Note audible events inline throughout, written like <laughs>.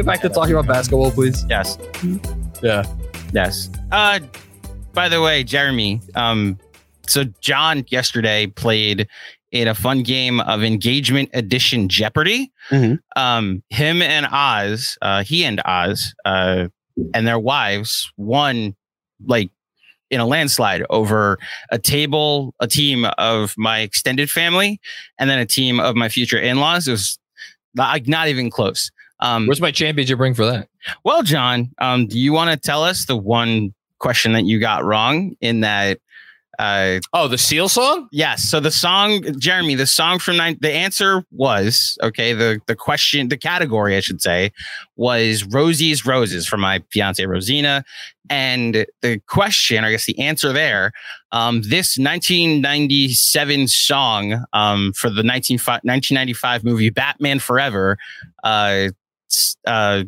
Get back to talking about basketball, please? Yes. Yeah. Yes. Uh, by the way, Jeremy, um, so John yesterday played in a fun game of Engagement Edition Jeopardy. Mhm. Um, him and Oz, uh, he and Oz, uh, and their wives won like in a landslide over a table, a team of my extended family, and then a team of my future in-laws. It was like not even close. Um, Where's my championship ring for that? well, John, um, do you want to tell us the one question that you got wrong in that? Uh, Oh, the Seal song? yes. So the song, Jeremy, the song from nine, the answer was okay. The the question, the category, I should say, was Rosie's Roses from my fiance Rosina, and the question, I guess the answer there, um, this 1997 song um, for the 19, 1995 movie Batman Forever, uh, uh,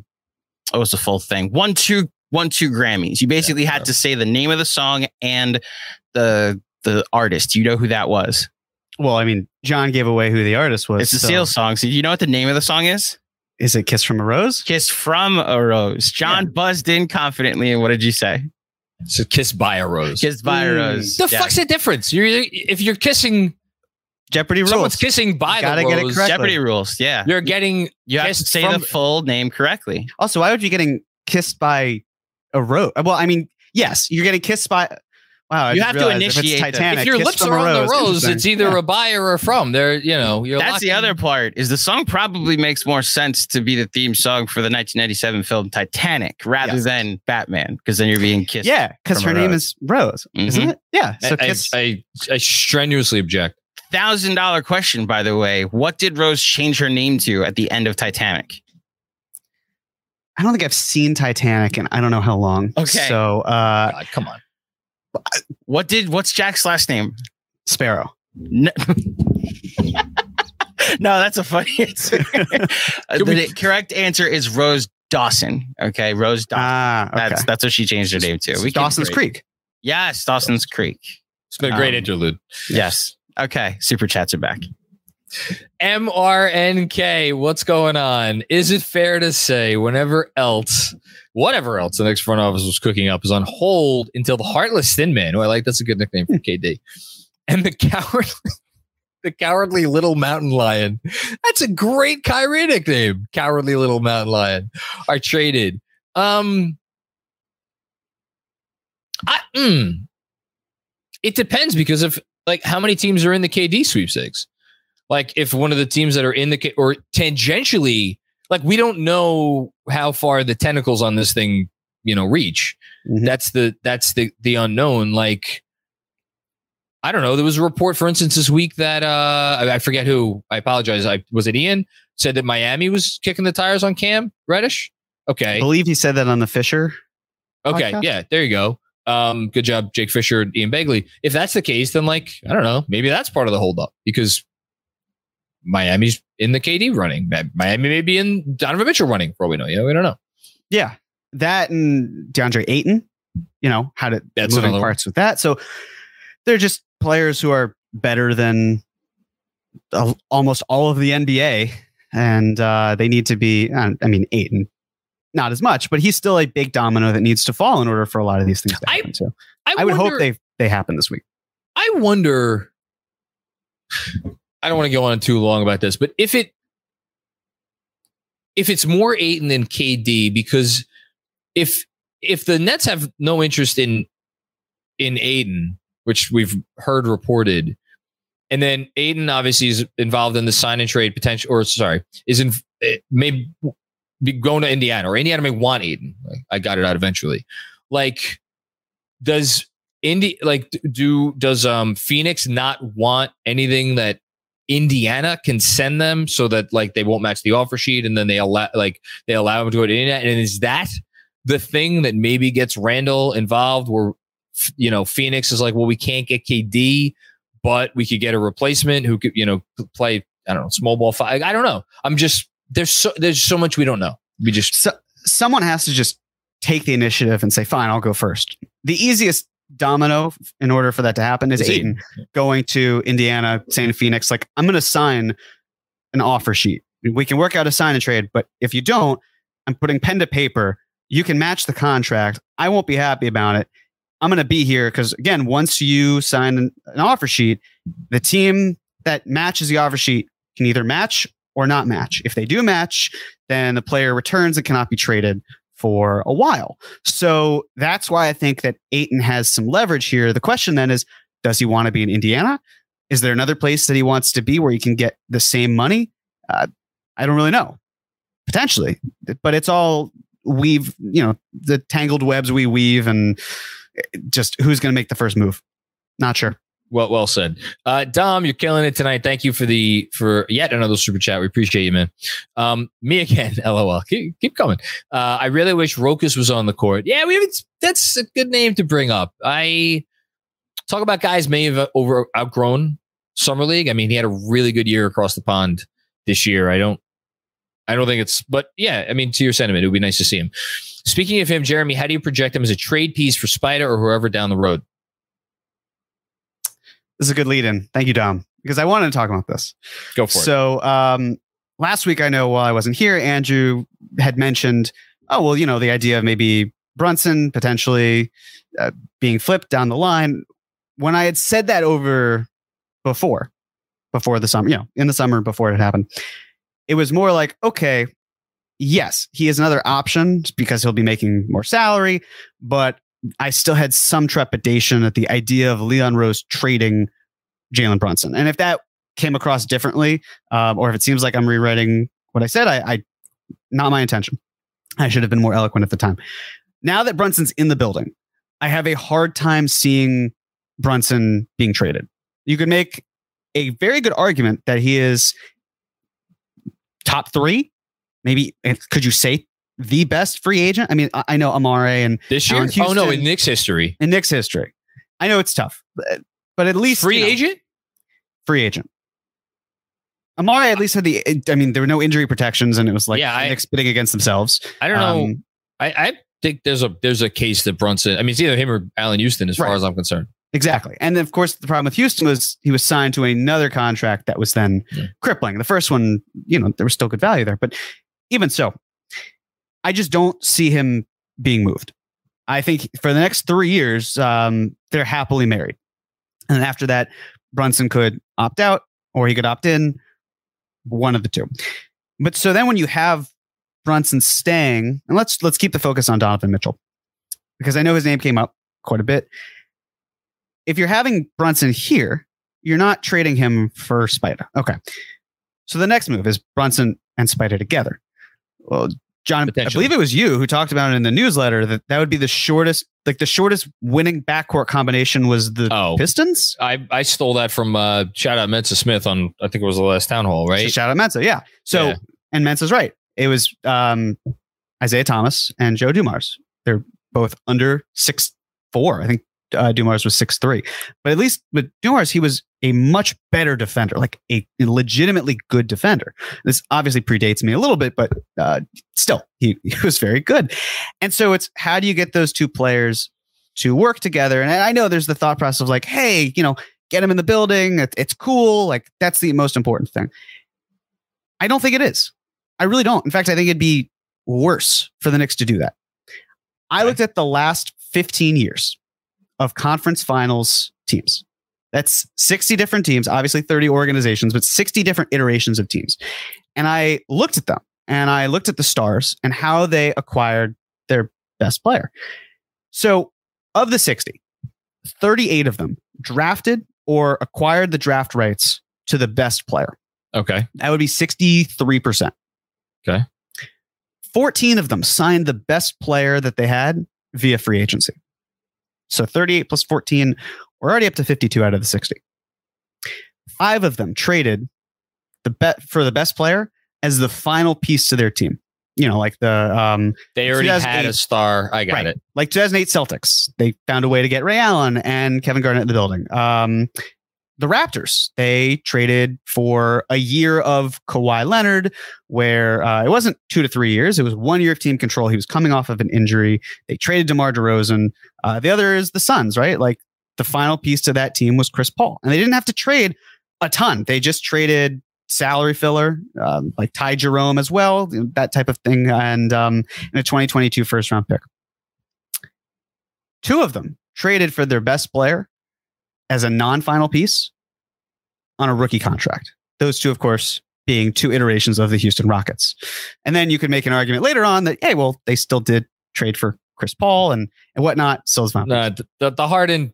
what was the full thing? One, two, one, two Grammys. You basically had to say the name of the song and the the artist. You know who that was? Well, I mean, John gave away who the artist was. It's a so- Seal song. So do you know what the name of the song is? Is it "Kiss from a Rose"? Kiss from a Rose. John buzzed in confidently. And what did you say? It's a kiss by a rose. Kiss by a Mm. Rose. the Yeah. fuck's the difference? You're if you're kissing Jeopardy rules. someone's kissing by the Gotta get it rose, correct. Jeopardy rules. Yeah. you're getting You have to say from- the full name correctly. Also, why would you getting kissed by a rose? Well, I mean, yes, you're getting kissed by. Wow, I You just have to realized if it's initiate. Titanic. if your Kiss lips from are a on the rose, it's either Yeah. a by or a from. There, you know, you're That's the other part is the song probably makes more sense to be the theme song for the 1997 film Titanic rather Yes. than Batman because then you're being kissed. Yeah, because her name rose. is Rose, isn't Mhm. it? Yeah. So I, kiss. I, I strenuously object. Thousand dollar question, by the way. What did Rose change her name to at the end of Titanic? I don't think I've seen Titanic, and I don't know how long. Okay. So, uh, God, come on. What did what's Jack's last name? Sparrow. No, <laughs> no that's a funny answer. <laughs> We- the correct answer is Rose Dawson. Okay, Rose Dawson. Ah, okay. That's that's what she changed her name to. We Dawson's. Creek. Yes, Dawson's Creek. It's been a great Um, interlude. Yes. Okay. Super chats are back. MRNK, what's going on? Is it fair to say whenever else, whatever else the next front office was cooking up is on hold until the heartless thin man, who I like, that's a good nickname for KD, and the cowardly, <laughs> the cowardly little mountain lion, that's a great Kyrie nickname, cowardly little mountain lion, are traded. Um, I, mm, it depends because of like how many teams are in the KD sweepstakes. Like if one of the teams that are in the K- or tangentially, like we don't know how far the tentacles on this thing, you know, reach. Mhm. That's the that's the the unknown. Like I don't know. There was a report, for instance, this week that uh I forget who. I apologize. I was it Ian said that Miami was kicking the tires on Cam Reddish. Okay, I believe he said that on the Fischer. Okay. podcast? Yeah. There you go. Um, good job, Jake Fischer, Ian Begley. If that's the case, then like I don't know, maybe that's part of the holdup because Miami's in the KD running. Miami may be in Donovan Mitchell running for all we know. Yeah, we don't know. Yeah, that and DeAndre Ayton. You know how to That's moving another one. parts with that. So they're just players who are better than almost all of the NBA, and uh, they need to be. Uh, I mean, Ayton, not as much, but he's still a big domino that needs to fall in order for a lot of these things to I- happen. too. I, I would wonder- hope they they happen this week. I wonder. I don't want to go on too long about this, but if it if it's more Ayton than KD, because if if the Nets have no interest in in Ayton, which we've heard reported, and then Ayton obviously is involved in the sign and trade potential, or sorry, is in eh, may be going to Indiana, or Indiana may want Ayton. I got it out eventually. Like, does Indy like do does um Phoenix not want anything that Indiana can send them so that like they won't match the offer sheet and then they allow like they allow them to go to Indiana and is that the thing that maybe gets Randle involved where you know Phoenix is like well we can't get KD but we could get a replacement who could you know play I don't know small ball five I don't know I'm just there's so there's so much we don't know we just So someone has to just take the initiative and say, "Fine, I'll go first. The easiest domino in order for that to happen is Ayton going to Indiana, saying to Phoenix, like, I'm going to sign an offer sheet. We can work out a sign and trade, but if you don't, I'm putting pen to paper. You can match the contract. I won't be happy about it. I'm going to be here because, again, once you sign an, an offer sheet, the team that matches the offer sheet can either match or not match. If they do match, then the player returns and cannot be traded for a while. So that's why I think that Ayton has some leverage here. The question then is, does he want to be in Indiana? Is there another place that he wants to be where he can get the same money? Uh, I don't really know. Potentially, but it's all weave. You know, the tangled webs we weave, and just who's going to make the first move. Not sure. Well, well said, uh, Dom. You're killing it tonight. Thank you for the for yet another super chat. We appreciate you, man. Um, me <laughs> again. LOL. Keep, keep coming. Uh, I really wish Rokas was on the court. Yeah, we haven't. That's a good name to bring up. I talk about guys may have over outgrown summer league. I mean, he had a really good year across the pond this year. I don't. I don't think it's, but yeah, I mean, to your sentiment, it would be nice to see him. Speaking of him, Jeremy, how do you project him as a trade piece for Spider or whoever down the road? This is a good lead in. Thank you, Dom, because I wanted to talk about this. Go for it. So um, last week, I know while I wasn't here, Andrew had mentioned, oh, well, you know, the idea of maybe Brunson potentially uh, being flipped down the line. When I had said that over before, before the summer, you know, in the summer before it had happened, it was more like, okay, yes, he is another option because he'll be making more salary, but I still had some trepidation at the idea of Leon Rose trading Jalen Brunson. And if that came across differently, um, or if it seems like I'm rewriting what I said, I, I not my intention. I should have been more eloquent at the time. Now that Brunson's in the building, I have a hard time seeing Brunson being traded. You could make a very good argument that he is top three. Maybe could you say the best free agent? I mean, I, know Amare and this year? Allan Oh no, in Knicks history, in Knicks history. I know it's tough, but, at least free you know, agent. free agent. Amare at least had the. I mean, there were no injury protections, and it was like Yeah, I- bidding against themselves. I don't know. Um, I, I think there's a there's a case that Brunson. I mean, it's either him or Allan Houston, as far as I'm concerned. Exactly. And then, of course, the problem with Houston was he was signed to another contract that was then Yeah. crippling. The first one, you know, there was still good value there. But even so, I just don't see him being moved. I think for the next three years, um, they're happily married. And after that, Brunson could opt out or he could opt in, one of the two. But so then when you have Brunson staying, and let's let's keep the focus on Donovan Mitchell because I know his name came up quite a bit if you're having Brunson here, you're not trading him for Spider. Okay. So the next move is Brunson and Spider together. well, John, I believe it was you who talked about it in the newsletter that that would be the shortest, like the shortest winning backcourt combination was the Oh. Pistons. I, I stole that from uh, shout out Mensa Smith on I think it was the last town hall, So right? shout out Mensa, yeah. So Yeah. and Mensa's right. It was um, Isiah Thomas and Joe Dumars. They're both under six four. I think uh, Dumars was six three, but at least with Dumars, he was a much better defender, like a legitimately good defender. This obviously predates me a little bit, but uh, still, he, <laughs> he was very good. And so it's how do you get those two players to work together? And I know there's the thought process of like, hey, you know, get him in the building. It- It's cool. Like that's the most important thing. I don't think it is. I really don't. In fact, I think it'd be worse for the Knicks to do that. I Okay. looked at the last 15 years of conference finals teams. That's 60 different teams, obviously 30 organizations, but 60 different iterations of teams. And I looked at them and I looked at the stars and how they acquired their best player. So, of the 60, 38 of them drafted or acquired the draft rights to the best player. Okay. That would be 63%. Okay. 14 of them signed the best player that they had via free agency. So 38 plus 14, we're already up to 52 out of the 60. Five of them traded the bet for the best player as the final piece to their team. You know, like the um, They already had 2008. a star. I got Right. it. like 2008 Celtics. They found a way to get Ray Allen and Kevin Garnett in the building. Um, the Raptors, they traded for a year of Kawhi Leonard, where uh, it wasn't two to three years. It was one year of team control. He was coming off of an injury. They traded DeMar DeRozan. Uh, the other is the Suns, right? Like the final piece to that team was Chris Paul. And they didn't have to trade a ton. They just traded salary filler, um, like Ty Jerome as well, that type of thing. And um, and a 2022 first round pick. Two of them traded for their best player as a non final piece on a rookie contract. Those two, of course, being two iterations of the Houston Rockets. And then you could make an argument later on that, hey, well, they still did trade for Chris Paul and, and whatnot. So it's not No, the, the Harden,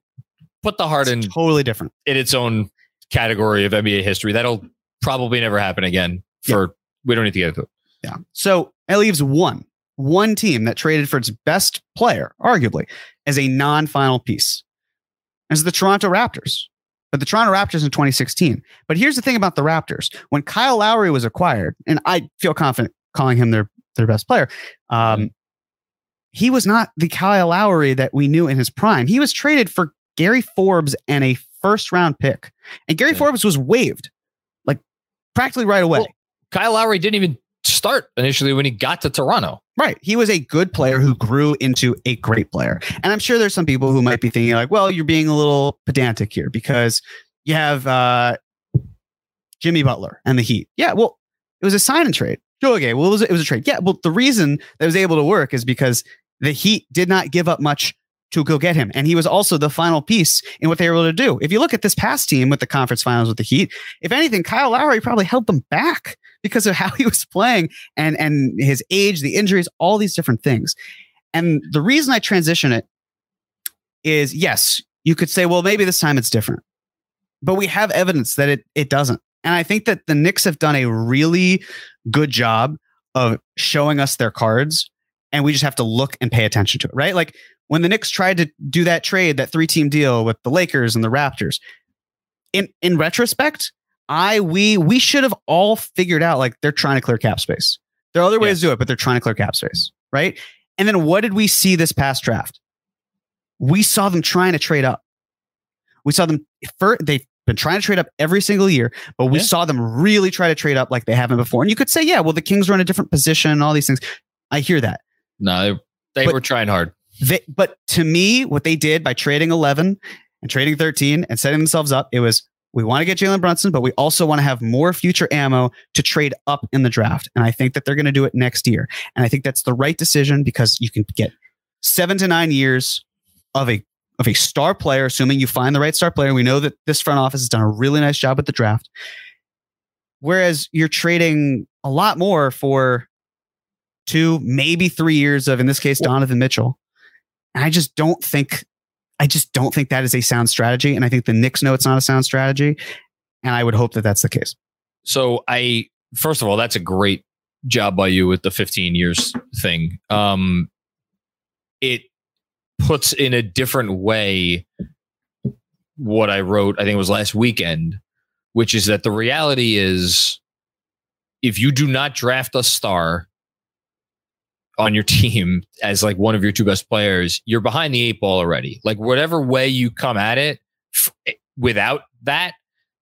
put the Harden totally different. in its own category of NBA history. That'll probably never happen again. For we don't need to get into it. Yeah. So it leaves one, one team that traded for its best player, arguably, as a non final piece. As the Toronto Raptors. But the Toronto Raptors in 2016. But here's the thing about the Raptors. When Kyle Lowry was acquired, and I feel confident calling him their, their best player, um, he was not the Kyle Lowry that we knew in his prime. He was traded for Gary Forbes and a first round pick. And Gary Yeah. Forbes was waived like practically right away. Well, Kyle Lowry didn't even start initially when he got to Toronto. Right. He was a good player who grew into a great player. And I'm sure there's some people who might be thinking, like, well, you're being a little pedantic here because you have uh, Jimmy Butler and the Heat. Yeah. Well, it was a sign and trade. Oh, Okay. Well, it was, it was a trade. Yeah. Well, the reason that was able to work is because the Heat did not give up much to go get him. And he was also the final piece in what they were able to do. If you look at this past team with the conference finals with the Heat, if anything, Kyle Lowry probably held them back because of <laughs> how he was playing and and his age, the injuries, all these different things. And the reason I transition it is yes, you could say, well, maybe this time it's different. But we have evidence that it it doesn't. And I think that the Knicks have done a really good job of showing us their cards and we just have to look and pay attention to it, right? Like when the Knicks tried to do that trade, that three team deal with the Lakers and the Raptors, in in retrospect, I we we should have all figured out like they're trying to clear cap space. There are other ways to do it, but they're trying to clear cap space, right? And then what did we see this past draft? We saw them trying to trade up. We saw them for they've been trying to trade up every single year, but we Yeah. saw them really try to trade up like they haven't before. And you could say, yeah, well, the Kings were in a different position and all these things. I hear that. No, they, they But- were trying hard. They, but to me, what they did by trading 11 and trading 13 and setting themselves up, it was we want to get Jalen Brunson, but we also want to have more future ammo to trade up in the draft. And I think that they're going to do it next year. And I think that's the right decision because you can get seven to nine years of a of a star player, assuming you find the right star player. We know that this front office has done a really nice job with the draft. Whereas you're trading a lot more for two, maybe three years of, in this case, Donovan Mitchell. And I just don't think, I just don't think that is a sound strategy. And I think the Knicks know it's not a sound strategy. And I would hope that that's the case. So I first of all, that's a great job by you with the 15 years thing. Um, it puts in a different way what I wrote, I think it was last weekend, which is that the reality is if you do not draft a star on your <laughs> team as like one of your two best players, you're behind the eight ball already. Like whatever way you come at it f- without that,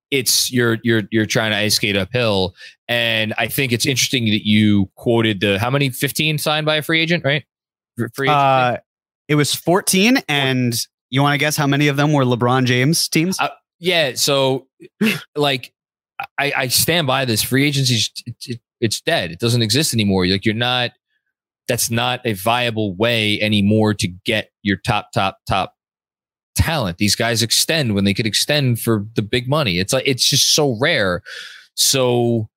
it's you're you're you're trying to ice skate uphill. And I think it's interesting that you quoted the how many 15 signed by a free agent, right? Free agent Uh, it was 14, and you want to guess how many of them were LeBron James teams? Uh, yeah. So, like, I, I stand by this. Free agency, it, it, it's dead. It doesn't exist anymore. Like, you're not. That's not a viable way anymore to get your top, top, top talent. These guys extend when they could extend for the big money. It's like it's just so rare. So,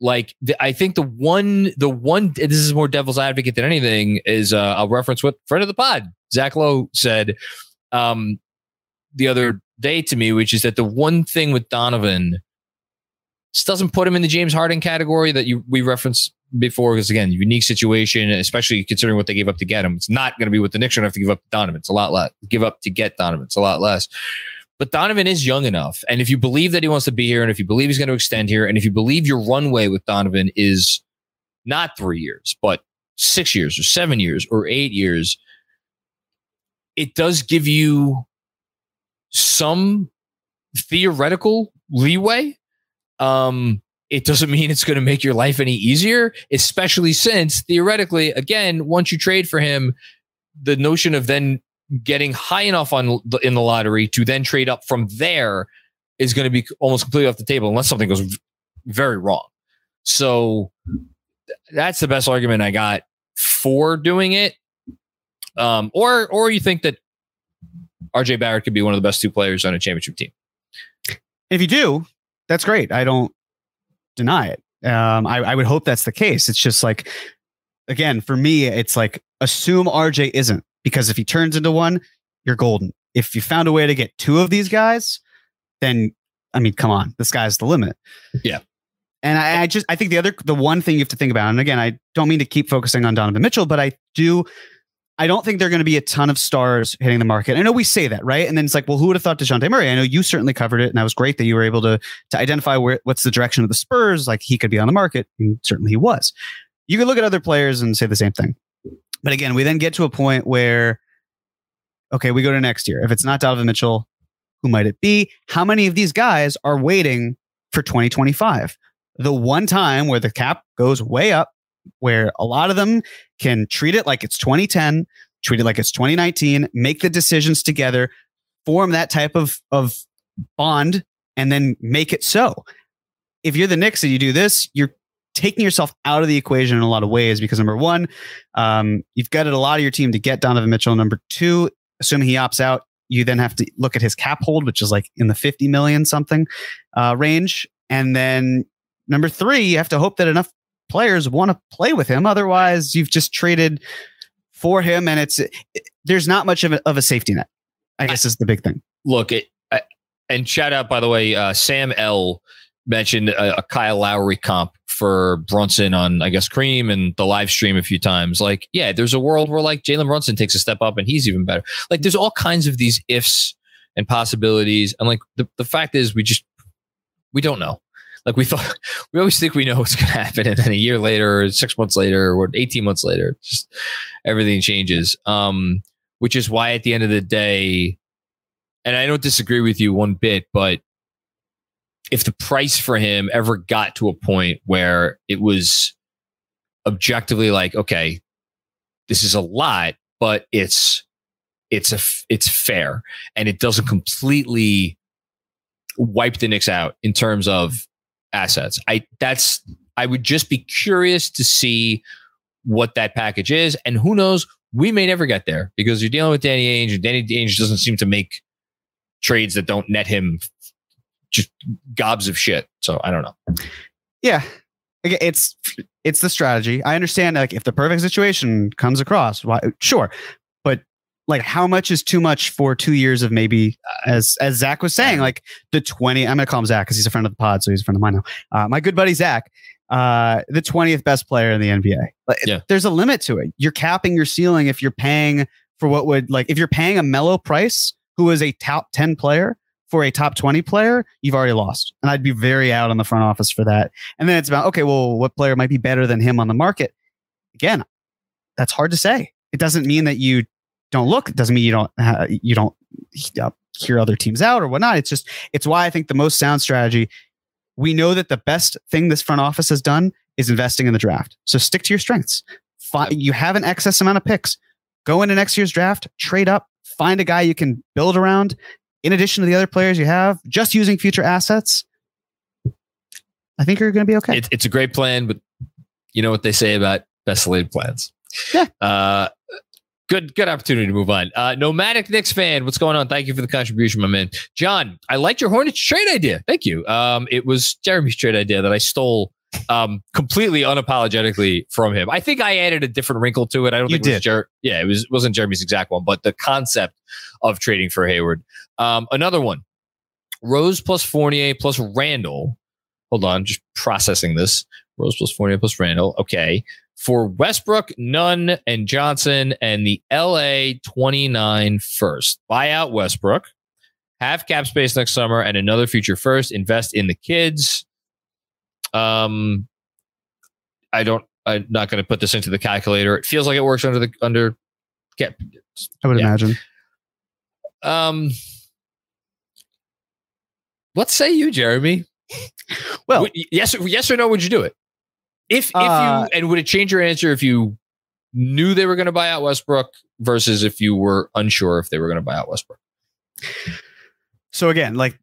like, the, I think the one, the one, this is more devil's advocate than anything. Is uh, I'll reference what friend of the pod Zach Lowe said um, the other day to me, which is that the one thing with Donovan this doesn't put him in the James Harden category that you we referenced before, because again, unique situation, especially considering what they gave up to get him. It's not going to be what the Knicks are going to have to give up to Donovan. It's a lot less. Give up to get Donovan. It's a lot less. But Donovan is young enough. And if you believe that he wants to be here, and if you believe he's going to extend here, and if you believe your runway with Donovan is not three years, but six years or seven years or eight years, it does give you some theoretical leeway. Um, it doesn't mean it's going to make your life any easier, especially since theoretically, again, once you trade for him, the notion of then getting high enough on in the lottery to then trade up from there is going to be almost completely off the table unless something goes very wrong. So that's the best argument I got for doing it. Um, or or you think that RJ Barrett could be one of the best two players on a championship team. If you do, that's great. I don't deny it. Um, I, I would hope that's the case. It's just like, again, for me, it's like assume RJ isn't because if he turns into one, you're golden. If you found a way to get two of these guys, then I mean, come on, the sky's the limit. Yeah. And I, I just I think the other the one thing you have to think about, and again, I don't mean to keep focusing on Donovan Mitchell, but I do I don't think there are going to be a ton of stars hitting the market. I know we say that, right? And then it's like, well, who would have thought Dejounte Murray? I know you certainly covered it, and that was great that you were able to to identify where what's the direction of the Spurs. Like he could be on the market, and certainly he was. You could look at other players and say the same thing. But again, we then get to a point where, okay, we go to next year. If it's not Donovan Mitchell, who might it be? How many of these guys are waiting for 2025? The one time where the cap goes way up, where a lot of them can treat it like it's 2010, treat it like it's 2019, make the decisions together, form that type of, of bond, and then make it so. If you're the Knicks and you do this, you're taking yourself out of the equation in a lot of ways because number one, um, you've gutted a lot of your team to get Donovan Mitchell. Number two, assuming he opts out, you then have to look at his cap hold, which is like in the 50 million something uh, range. And then number three, you have to hope that enough players want to play with him. Otherwise, you've just traded for him, and it's it, there's not much of a, of a safety net. I guess is the big thing. Look, it, I, and shout out by the way, uh, Sam L mentioned a, a Kyle Lowry comp for Brunson on I guess Cream and the live stream a few times. Like, yeah, there's a world where like Jalen Brunson takes a step up and he's even better. Like, there's all kinds of these ifs and possibilities, and like the the fact is, we just we don't know. Like we thought, <laughs> we always think we know what's going to happen, and then a year later, or six months later, or eighteen months later, just everything changes. Um, which is why at the end of the day, and I don't disagree with you one bit, but if the price for him ever got to a point where it was objectively like, okay, this is a lot, but it's it's a it's fair and it doesn't completely wipe the Knicks out in terms of assets. I that's I would just be curious to see what that package is, and who knows, we may never get there because you're dealing with Danny Ainge, and Danny Ainge doesn't seem to make trades that don't net him just gobs of shit. So I don't know. Yeah, it's it's the strategy. I understand. Like if the perfect situation comes across, why sure, like how much is too much for two years of maybe as as Zach was saying, like the twenty. I'm gonna call him Zach because he's a friend of the pod, so he's a friend of mine now. Uh, my good buddy Zach. uh, the 20th best player in the NBA. Like, Yeah. There's a limit to it. You're capping your ceiling if you're paying for what would like if you're paying a mellow price who is a top 10 player for a top 20 player, you've already lost. And I'd be very out on the front office for that. And then it's about, okay, well, what player might be better than him on the market? Again, that's hard to say. It doesn't mean that you don't look. It doesn't mean you don't uh, you don't uh, hear other teams out or whatnot. It's just it's why I think the most sound strategy. We know that the best thing this front office has done is investing in the draft. So stick to your strengths. You have an excess amount of picks. Go into next year's draft, trade up, find a guy you can build around. In addition to the other players you have, just using future assets. I think you're going to be okay. It, it's a great plan, but you know what they say about best laid plans. Yeah. Uh, good, good opportunity to move on. Uh, Nomadic Knicks fan, what's going on? Thank you for the contribution, my man. John, I liked your Hornets trade idea. Thank you. Um, it was Jeremy's trade idea that I stole um, completely unapologetically from him. I think I added a different wrinkle to it. I don't You think it was did. Jer- yeah, it was it wasn't Jeremy's exact one, but the concept of trading for Hayward. Um, another one. Rose plus Fournier plus Randle. Hold on, just processing this. Rose plus Fournier plus Randle. Okay. For Westbrook, Nunn, and Johnson, and the LA 29 first. Buy out Westbrook. Have cap space next summer and another future first. Invest in the kids. Um, I don't. I'm not going to put this into the calculator. It feels like it works under the under cap. I would yeah. imagine. Um, what say you, Jeremy? Well, yes, yes or no? Would you do it? If if Uh, you and would it change your answer if you knew they were going to buy out Westbrook versus if you were unsure if they were going to buy out Westbrook? So again, like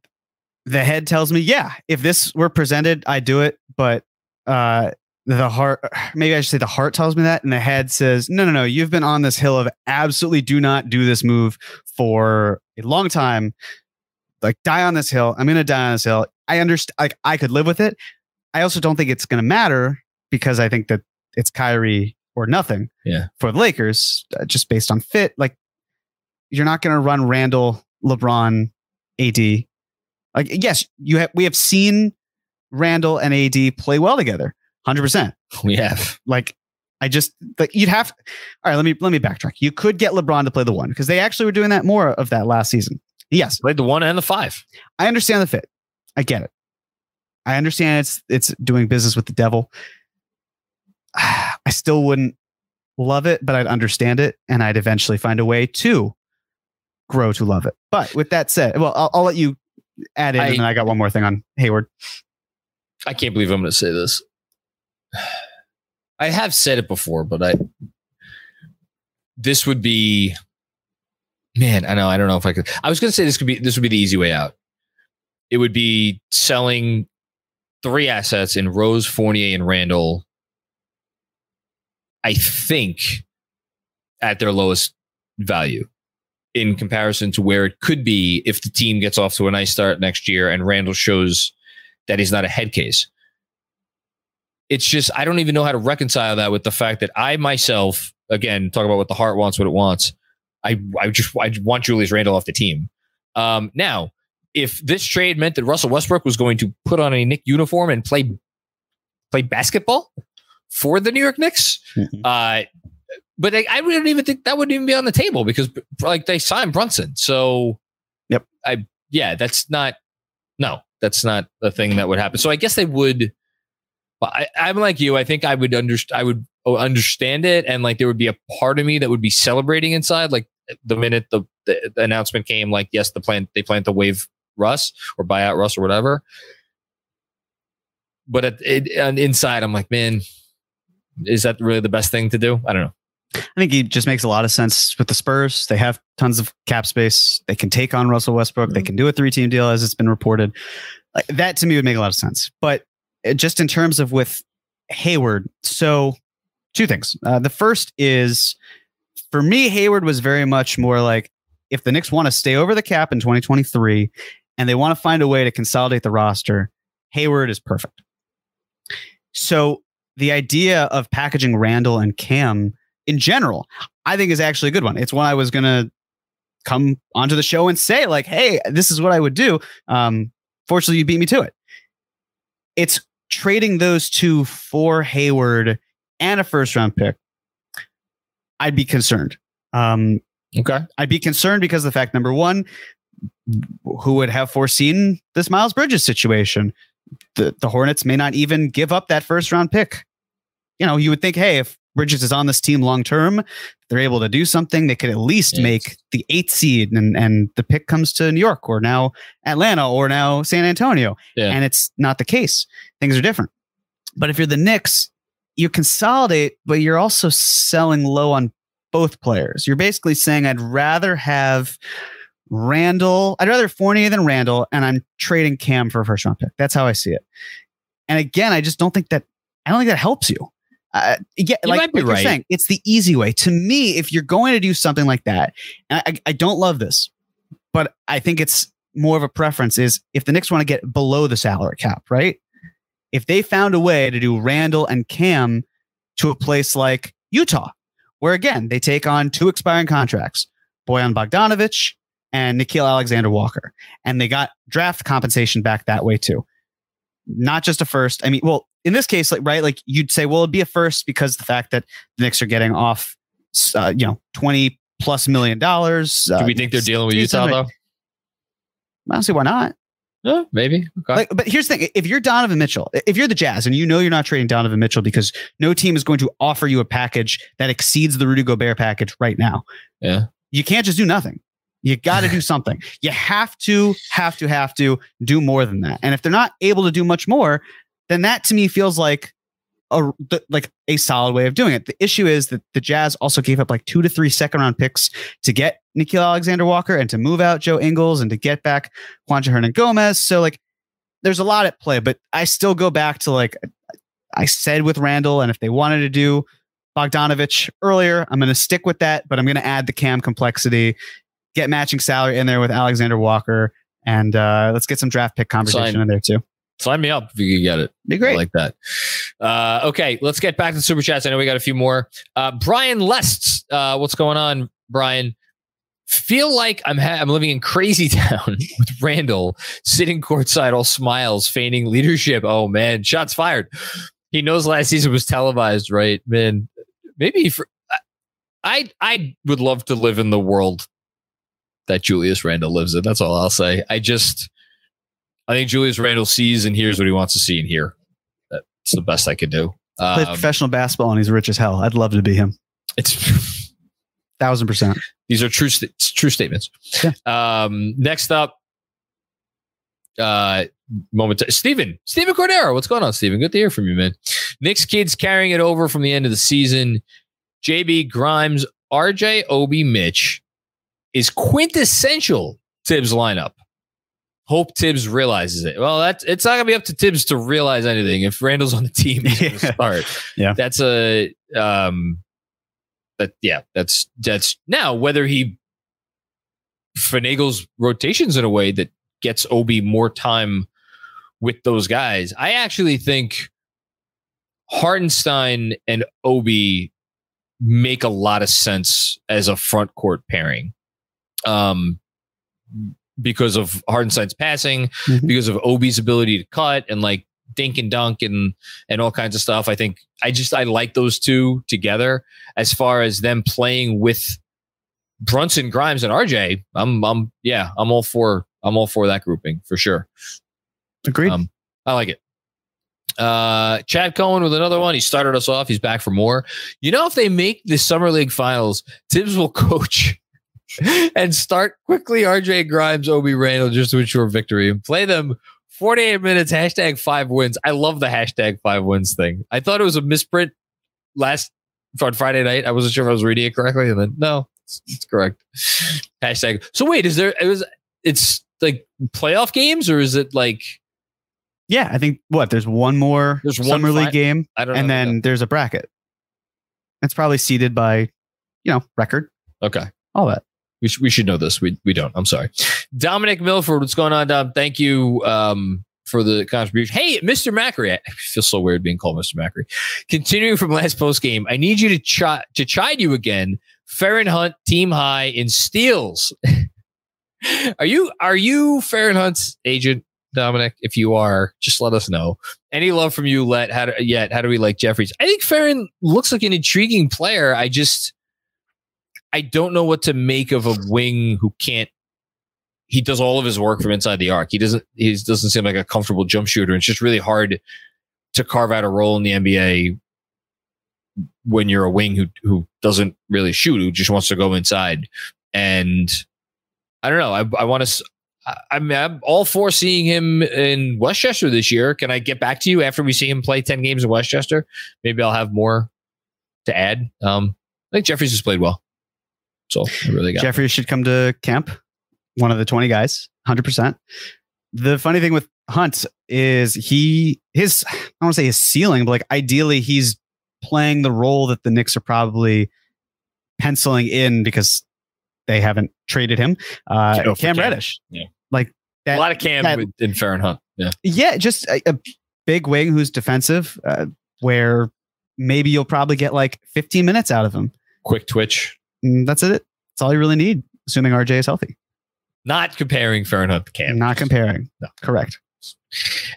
the head tells me, yeah, if this were presented, I do it. But uh, the heart, <sighs> maybe I should say the heart tells me that, and the head says, no, no, no, you've been on this hill of absolutely do not do this move for a long time. Like die on this hill. I'm gonna die on this hill. I understand. Like I could live with it. I also don't think it's gonna matter because I think that it's Kyrie or nothing. Yeah. For the Lakers, uh, just based on fit, like you're not gonna run Randle, LeBron, AD. Like, yes, you have. We have seen Randle and AD play well together, hundred percent. We have. Like, I just like you'd have. All right, let me let me backtrack. You could get LeBron to play the one because they actually were doing that more of that last season. Yes, Played the one and the five. I understand the fit. I get it. I understand it's it's doing business with the devil. <sighs> I still wouldn't love it, but I'd understand it, and I'd eventually find a way to grow to love it. But with that said, well, I'll, I'll let you add in, I- and then I got one more thing on Hayward. I can't believe I'm going to say this. <sighs> I have said it before, but I this would be man, I know I don't know if I could. I was going to say this could be this would be the easy way out. It would be selling three assets in Rose, Fournier, and Randle. I think at their lowest value in comparison to where it could be if the team gets off to a nice start next year and Randle shows that he's not a head case. It's just I don't even know how to reconcile that with the fact that I myself, again, talk about what the heart wants, what it wants. I I just I want Julius Randle off the team. Um, now, if this trade meant that Russell Westbrook was going to put on a Knick uniform and play play basketball for the New York Knicks, uh, but I, I wouldn't even think that wouldn't even be on the table because like they signed Brunson. So, Yep. I yeah, that's not no, that's not a thing that would happen. So I guess they would. But I, I'm like you. I think I would understand. I would oh, understand it, and like there would be a part of me that would be celebrating inside. Like the minute the, the, the announcement came, like yes, the plan they plan to waive Russ or buy out Russ or whatever. But at, it, inside, I'm like, man, is that really the best thing to do? I don't know. I think he just makes a lot of sense with the Spurs. They have tons of cap space. They can take on Russell Westbrook. They can do a three team deal as it's been reported. Like, that to me would make a lot of sense. But uh, just in terms of with Hayward, so two things. Uh, the first is for me, Hayward was very much more like if the Knicks want to stay over the cap in 2023 and they want to find a way to consolidate the roster, Hayward is perfect. So the idea of packaging Randle and Cam in general, I think is actually a good one. It's one I was gonna come onto the show and say, like, hey, this is what I would do. Um, fortunately, you beat me to it. It's trading those two for Hayward and a first round pick, I'd be concerned. Um, Okay. I'd be concerned because of the fact number one, who would have foreseen this Miles Bridges situation? The the Hornets may not even give up that first round pick. You know, you would think, hey, if Bridges is on this team long term, they're able to do something. They could at least Yeah. make the eighth seed, and and the pick comes to New York or now Atlanta or now San Antonio. Yeah. And it's not the case. Things are different. But if you're the Knicks, you consolidate, but you're also selling low on both players. You're basically saying I'd rather have Randle, I'd rather Fournier than Randle, and I'm trading Cam for a first round pick. That's how I see it. And again, I just don't think that I don't think that helps you. Uh, yeah, You like, might be like you're right. saying, it's the easy way. To me, if you're going to do something like that, and I, I don't love this, but I think it's more of a preference is if the Knicks want to get below the salary cap, right? If they found a way to do Randle and Cam to a place like Utah, where again they take on two expiring contracts, Bojan Bogdanovic and Nickeil Alexander Walker, and they got draft compensation back that way too. Not just a first. I mean, well, in this case, like right, like you'd say, well, it'd be a first because the fact that the Knicks are getting off, uh, you know, twenty plus million dollars. uh, Do we think they're dealing with Utah though? I don't see why not. Yeah, maybe. Okay. Like, but here's the thing: if you're Donovan Mitchell, if you're the Jazz, and you know you're not trading Donovan Mitchell because no team is going to offer you a package that exceeds the Rudy Gobert package right now, yeah. you can't just do nothing. You got to do something. You have to, have to, have to do more than that. And if they're not able to do much more, then that to me feels like a like a solid way of doing it. The issue is that the Jazz also gave up like two to three second round picks to get Nickeil Alexander Walker and to move out Joe Ingles and to get back Juancho Hernangomez. So like, there's a lot at play. But I still go back to like I said with Randle, and if they wanted to do Bogdanovic earlier, I'm going to stick with that. But I'm going to add the Cam complexity, get matching salary in there with Alexander Walker, and uh, let's get some draft pick conversation Sign. in there too. Sign me up if you can get it. Be I great. like that. Uh, okay, let's get back to the super chats. I know we got a few more. Uh, Brian Lests, uh, what's going on, Brian? Feel like I'm ha- I'm living in crazy <laughs> town with Randle sitting courtside, all smiles, feigning leadership. Oh man, shots fired. He knows last season was televised, right? Man, maybe for I I would love to live in the world that Julius Randle lives in. That's all I'll say. I just I think Julius Randle sees and hears what he wants to see and hear. That's the best I could do. Um, professional basketball and he's rich as hell. I'd love to be him. it's <laughs> Thousand percent. these are true true statements. Yeah. Um, next up, uh, moment. Stephen Stephen Cordero, what's going on, Stephen? Good to hear from you, man. Knicks kids carrying it over from the end of the season. JB Grimes, RJ, Obi, Mitch is quintessential Thibs lineup. Hope Thibs realizes it. Well, that's it's not gonna be up to Thibs to realize anything. If Randle's on the team, <laughs> Yeah. start. Yeah. that's a um, that yeah, that's that's now whether he finagles rotations in a way that gets Obi more time with those guys. I actually think Hartenstein and Obi make a lot of sense as a front court pairing. Um, because of Hartenstein's passing, Mhm. because of Obi's ability to cut and like dink and dunk and and all kinds of stuff. I think I just I like those two together as far as them playing with Brunson, Grimes, and RJ. I'm I'm yeah, I'm all for I'm all for that grouping for sure. Agreed. Um, I like it. Uh, Chad Cohen with another one. He started us off. He's back for more. You know, if they make the summer league finals, Thibs will <laughs> coach <laughs> and start quickly RJ Grimes, Obi Randle just to ensure victory and play them 48 minutes. Hashtag five wins. I love the hashtag five wins thing. I thought it was a misprint last on Friday night. I wasn't sure if I was reading it correctly, and then no, it's, it's correct. Hashtag. So wait, is there? It was. It's like playoff games, or is it like? yeah, I think what there's one more There's one summer league fi- game, I don't know. and then there's a bracket. It's probably seeded by, you know, record, okay. all that. We, sh- we should know this. We we don't. I'm sorry. Dominic Milford, what's going on, Dom? Thank you um, for the contribution. Hey, Mr. Macri. I feel so weird being called Mr. Macri. Continuing from last post game, I need you to ch- to chide you again. Feron Hunt team high in steals. <laughs> are you are you Feron Hunt's agent? Dominic? If you are, just let us know. Any love from you, let how do, yet? How do we like Jeffries? I think Feron looks like an intriguing player. I just I don't know what to make of a wing who can't. He does all of his work from inside the arc. He doesn't. He doesn't seem like a comfortable jump shooter. It's just really hard to carve out a role in the NBA when you're a wing who who doesn't really shoot, who just wants to go inside. And I don't know. I, I want to. I mean, I'm all for seeing him in Westchester this year. Can I get back to you after we see him play 10 games in Westchester? Maybe I'll have more to add. Um, I think Jeffries has played well. So I really got Jeffries should come to camp, one of the 20 guys, 100%. The funny thing with Hunt is he, his, I don't want to say his ceiling, but like ideally he's playing the role that the Knicks are probably penciling in because they haven't traded him. Uh, Cam Cam. Reddish. Yeah. Like that, a lot of Cam that- with, in Feron Hunt. Yeah. yeah, just a, a big wing who's defensive, uh, where maybe you'll probably get like 15 minutes out of him. Quick twitch. And that's it. That's all you really need, assuming RJ is healthy. Not comparing Feron Hunt to Cam. Not comparing. No. Correct.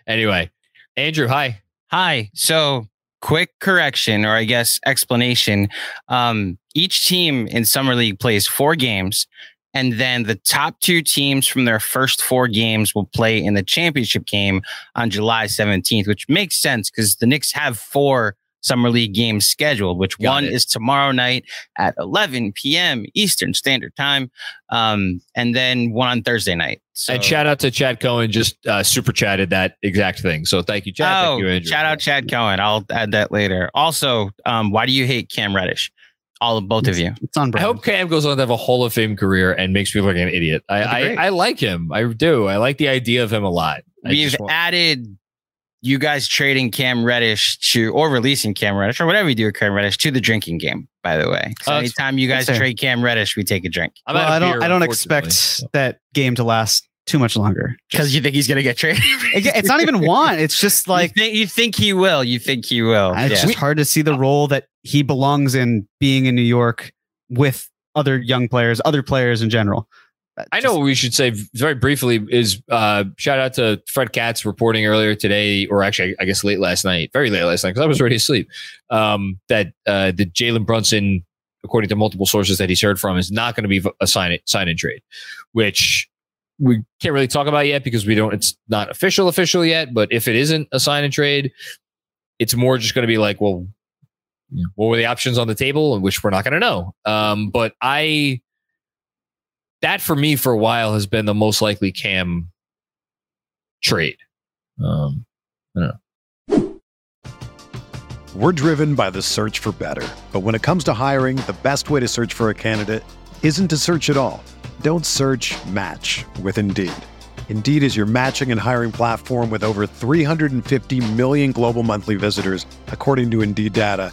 Anyway, Andrew, hi. Hi. So, quick correction, or I guess explanation. Um, each team in Summer League plays four games, and then the top two teams from their first four games will play in the championship game on July 17th, which makes sense because the Knicks have four Summer League games scheduled, which Got one it. is tomorrow night at 11 p.m. Eastern Standard Time, um, and then one on Thursday night. So, and shout out to Chad Cohen, just uh, super chatted that exact thing. So thank you, Chad. oh, thank you, Andrew. shout out Chad Cohen. I'll add that later. Also, um, why do you hate Cam Reddish? All of both of you. It's on Brand. I hope Cam goes on to have a Hall of Fame career and makes me look like an idiot. I, I. I like him. I do. I like the idea of him a lot. I We've want- added you guys trading Cam Reddish to or releasing Cam Reddish or whatever you do with Cam Reddish to the drinking game, by the way. So oh, that's- anytime you guys trade Cam Reddish, we take a drink. I'm well, I don't. beer, I don't expect so. that game to last too much longer. Because you think he's gonna get traded. <laughs> It's not even one. It's just <laughs> like you think, you think he will. You think he will. it's Yeah. just hard to see the role that he belongs in being in New York with other young players, other players in general. That I know what we should say very briefly is uh, shout out to Fred Katz reporting earlier today, or actually, I guess late last night, very late last night, because I was already asleep. Um, that uh, the Jalen Brunson, according to multiple sources that he's heard from, is not going to be a sign sign and trade, which we can't really talk about yet because we don't. It's not official official yet. But if it isn't a sign and trade, it's more just going to be like, well, what were the options on the table, which we're not going to know. Um, but I that for me for a while has been the most likely cam trade. Um, We're driven by the search for better. But when it comes to hiring, the best way to search for a candidate isn't to search at all. Don't search match with Indeed. Indeed is your matching and hiring platform with over 350 million global monthly visitors, according to Indeed data,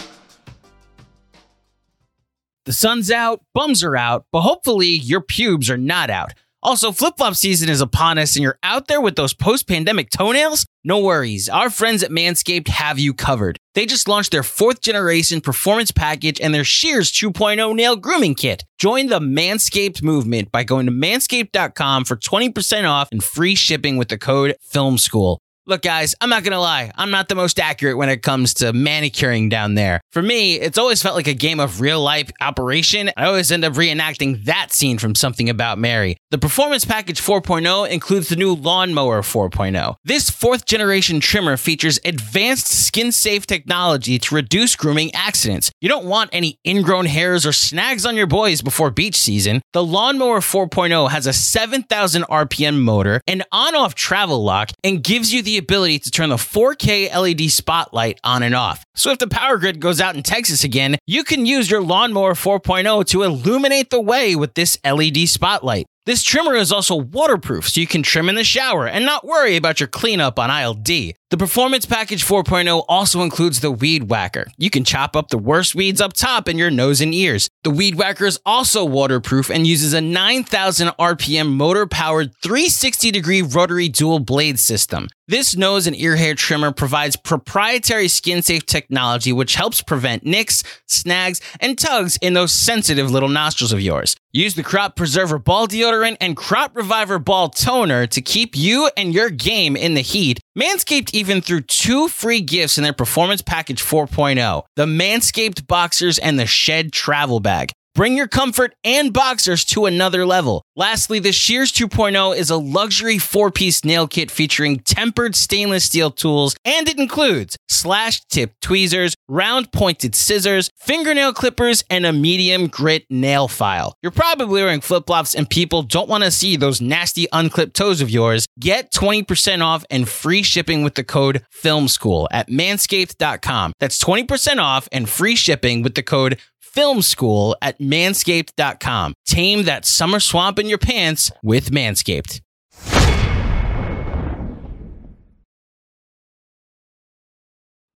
The sun's out, bums are out, but hopefully your pubes are not out. Also, flip flop season is upon us and you're out there with those post pandemic toenails? No worries. Our friends at Manscaped have you covered. They just launched their fourth generation performance package and their Shears 2.0 nail grooming kit. Join the Manscaped movement by going to manscaped.com for 20% off and free shipping with the code FILMSCHOOL. Look, guys, I'm not going to lie. I'm not the most accurate when it comes to manicuring down there. For me, it's always felt like a game of real life operation. I always end up reenacting that scene from Something About Mary. The Performance Package 4.0 includes the new Lawnmower 4.0. This fourth generation trimmer features advanced skin safe technology to reduce grooming accidents. You don't want any ingrown hairs or snags on your boys before beach season. The Lawnmower 4.0 has a 7,000 RPM motor, an on off travel lock, and gives you the ability to turn the 4K LED spotlight on and off. So if the power grid goes out in Texas again, you can use your Lawnmower 4.0 to illuminate the way with this LED spotlight. This trimmer is also waterproof, so you can trim in the shower and not worry about your cleanup on aisle D. The Performance Package 4.0 also includes the Weed Whacker. You can chop up the worst weeds up top in your nose and ears. The Weed Whacker is also waterproof and uses a 9,000 RPM motor powered 360 degree rotary dual blade system. This nose and ear hair trimmer provides proprietary skin safe technology which helps prevent nicks, snags, and tugs in those sensitive little nostrils of yours. Use the Crop Preserver Ball Deodorant and Crop Reviver Ball Toner to keep you and your game in the heat. Manscaped even threw two free gifts in their Performance Package 4.0 the Manscaped Boxers and the Shed Travel Bag. Bring your comfort and boxers to another level. Lastly, the Shears 2.0 is a luxury four piece nail kit featuring tempered stainless steel tools, and it includes slash tip tweezers, round pointed scissors, fingernail clippers, and a medium grit nail file. You're probably wearing flip flops, and people don't want to see those nasty unclipped toes of yours. Get 20% off and free shipping with the code FILMSCHOOL at manscaped.com. That's 20% off and free shipping with the code film school at manscaped.com. Tame that summer swamp in your pants with Manscaped.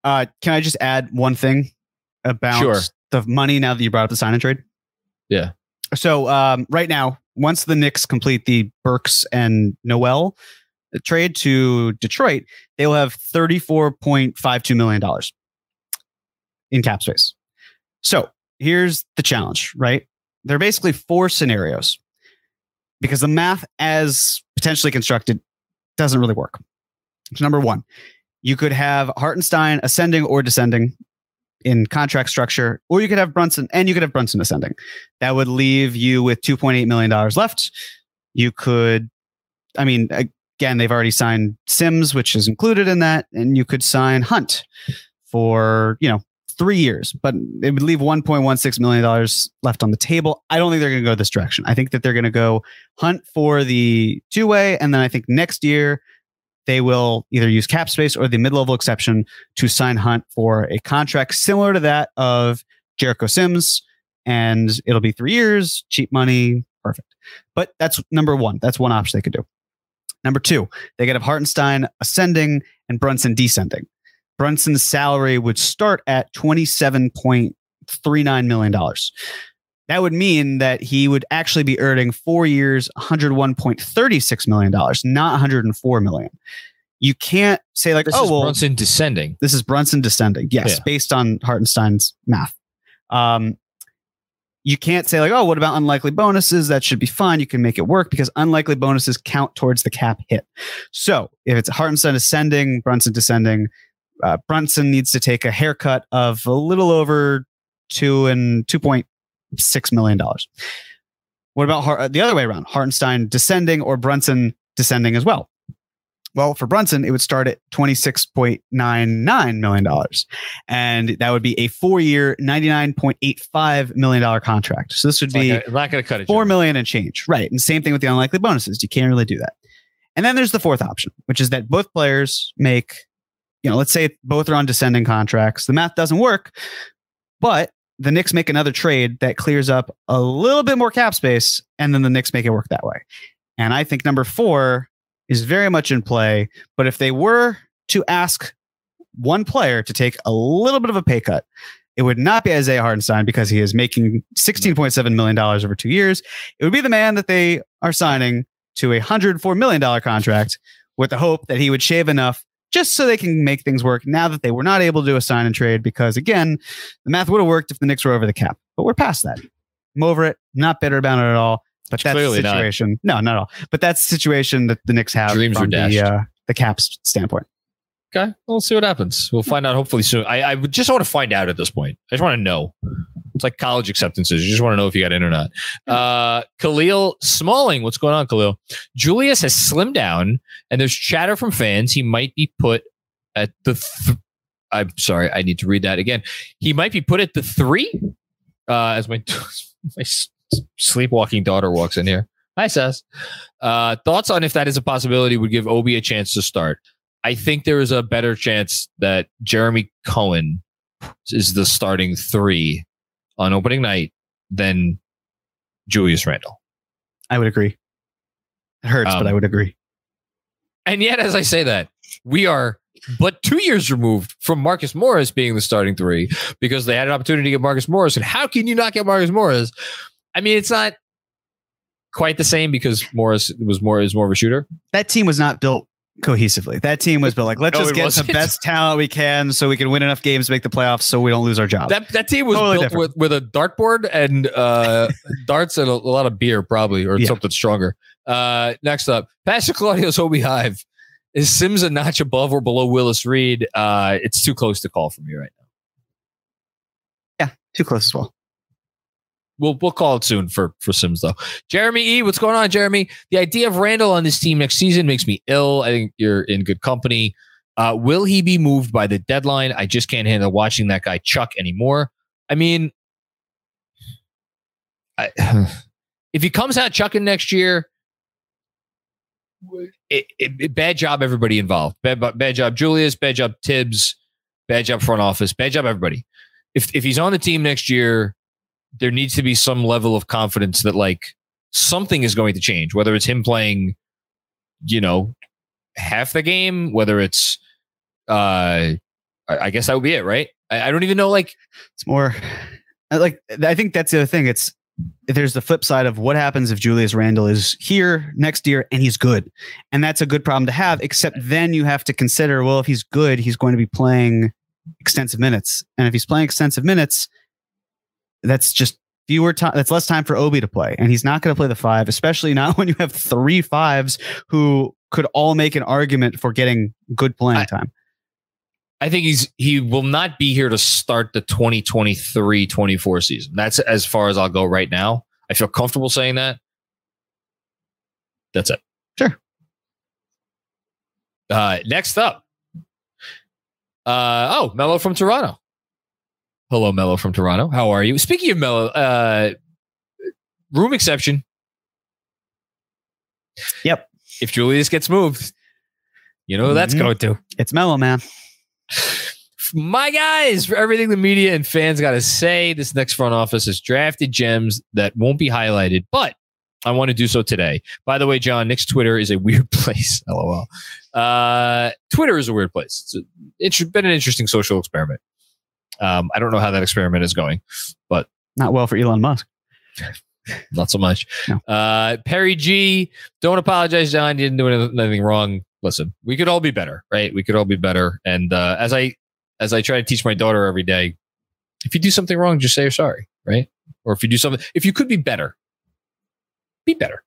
Uh, can I just add one thing about Sure. the money now that you brought up the sign and trade? Yeah. So um, right now, once the Knicks complete the Burks and Noel trade to Detroit, they will have $34.52 million in cap space. So here's the challenge, right? There are basically four scenarios because the math as potentially constructed doesn't really work. So number one, you could have Hartenstein ascending or descending in contract structure, or you could have Brunson and you could have Brunson ascending. That would leave you with $2.8 million left. You could, I mean, again, they've already signed Sims, which is included in that, and you could sign Hunt for, you know, three years, but it would leave $1.16 million left on the table. I don't think they're going to go this direction. I think that they're going to go Hunt for the two way, and then I think next year they will either use cap space or the mid level exception to sign Hunt for a contract similar to that of Jericho Sims. And it'll be three years, cheap money, perfect. But that's number one. That's one option they could do. Number two, they could have Hartenstein ascending and Brunson descending. Brunson's salary would start at $27.39 million. That would mean that he would actually be earning four years, $101.36 million, not 104 million. You can't say like, This oh, is well, Brunson descending. this is Brunson descending. Yes, Yeah. based on Hartenstein's math. Um, you can't say like, oh, what about unlikely bonuses? That should be fine. You can make it work because unlikely bonuses count towards the cap hit. So if it's Hartenstein ascending, Brunson descending, uh, Brunson needs to take a haircut of a little over two and two point six million dollars. What about Har- uh, the other way around? Hartenstein descending or Brunson descending as well? Well, for Brunson, it would start at $26.99 million. And that would be a four year, $99.85 million contract. So this would be Like, I'm not going to cut it. four Jeremy. and change. Right. And same thing with the unlikely bonuses. You can't really do that. And then there's the fourth option, which is that both players make, you know, let's say both are on descending contracts. The math doesn't work, but the Knicks make another trade that clears up a little bit more cap space, and then the Knicks make it work that way. And I think number four is very much in play. But if they were to ask one player to take a little bit of a pay cut, it would not be Isaiah Hartenstein because he is making $16.7 million over two years. It would be the man that they are signing to a $104 million contract with the hope that he would shave enough just so they can make things work now that they were not able to do a sign and trade because, again, the math would have worked if the Knicks were over the cap. But we're past that. I'm over it. Not bitter about it at all. But that's Clearly the not. situation. No, not at all. But that's the situation that the Knicks have Dreams from the, uh, the caps standpoint. Okay, we'll see what happens. We'll find out hopefully soon. I, I would just want to find out at this point. I just want to know. It's like college acceptances. You just want to know if you got in or not. Uh, Khalil Smalling, what's going on, Khalil? Julius has slimmed down, and there's chatter from fans he might be put at the. Th- I'm sorry, I need to read that again. He might be put at the three. Uh, as my <laughs> my sleepwalking daughter walks in here. Hi, Sass. Uh, thoughts on if that is a possibility would give Obi a chance to start. I think there is a better chance that Jeremy Cohen is the starting three on opening night than Julius Randle. I would agree. It hurts, Um, but I would agree. And yet, as I say that, we are but two years removed from Marcus Morris being the starting three because they had an opportunity to get Marcus Morris. And how can you not get Marcus Morris? I mean, it's not quite the same because Morris was more is more of a shooter. That team was not built cohesively. That team was built like let's <laughs> No, just get wasn't. the best talent we can so we can win enough games to make the playoffs so we don't lose our job. That that team was Totally built different. with, with a dartboard and uh, <laughs> darts and a, a lot of beer, probably, or Yeah. something stronger. Uh, next up, Pastor Claudio's Hobie Hive. Is Sims a notch above or below Willis Reed? Uh, it's too close to call for me right now. Yeah, too close as well. We'll we'll call it soon for for Sims though. Jeremy E, what's going on, Jeremy? The idea of Randle on this team next season makes me ill. I think you're in good company. Uh, will he be moved by the deadline? I just can't handle watching that guy Chuck anymore. I mean, I, <sighs> if he comes out chucking next year, it, it, it- bad job everybody involved. Bad, bad job Julius. Bad job Thibs. Bad job front office. Bad job everybody. If if he's on the team next year, there needs to be some level of confidence that like something is going to change. Whether it's him playing, you know, half the game, whether it's, uh, I, guess that would be it, right? I, I don't even know. Like, It's more like I think that's the other thing. It's there's the flip side of what happens if Julius Randle is here next year and he's good. And that's a good problem to have, except then you have to consider, well, if he's good, he's going to be playing extensive minutes. And if he's playing extensive minutes, that's just fewer time that's less time for Obi to play. And he's not going to play the five, especially <laughs> not when you have three fives who could all make an argument for getting good playing I- time. I think he's he will not be here to start the 2023-24 season. That's as far as I'll go right now. I feel comfortable saying that. That's it. Sure. Uh, next up. Uh, oh, Mello from Toronto. Hello, Mello from Toronto. How are you? Speaking of Mello, uh, room exception. Yep. If Julius gets moved, you know who that's going to It's Mello, man. <sighs> my guys for everything the media and fans got to say this next front office has drafted gems that won't be highlighted but i want to do so today by the way john Knicks twitter is a <laughs> weird place <laughs> lol uh, twitter is a weird place it's, a, it's been an interesting social experiment um, i don't know how that experiment is going but Not well for Elon Musk. <laughs> not so much. No. uh, perry g don't apologize john. You didn't do anything wrong. Listen we could all be better right? We could all be better. And uh, as i as i try to teach my daughter every day if you do something wrong just say you're sorry right? Or if you do something if you could be better be better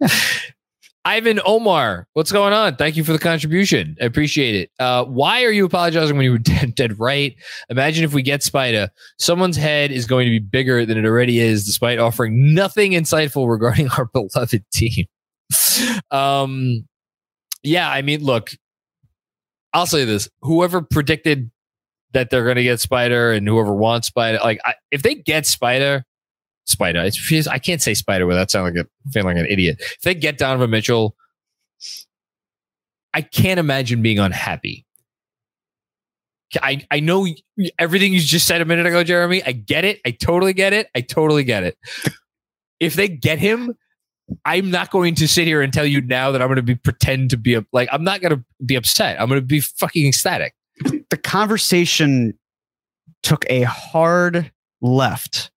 <sighs> <laughs> Ivan Omar, what's going on? Thank you for the contribution. I appreciate it. Uh, why are you apologizing when you were <laughs> dead, dead right? Imagine if we get Spida, someone's head is going to be bigger than it already is, despite offering nothing insightful regarding our <laughs> beloved team. <laughs> um, yeah, I mean, look, I'll say this: whoever predicted that they're going to get Spida and whoever wants Spida, like I, if they get Spida, Spida, it's, I can't say Spida without sounding like a feeling like an idiot. If they get Donovan Mitchell, I can't imagine being unhappy. I, I know everything you just said a minute ago, Jeremy. I get it. I totally get it. I totally get it. If they get him, I'm not going to sit here and tell you now that I'm going to be pretend to be a, like I'm not going to be upset. I'm going to be fucking ecstatic. the conversation took a hard left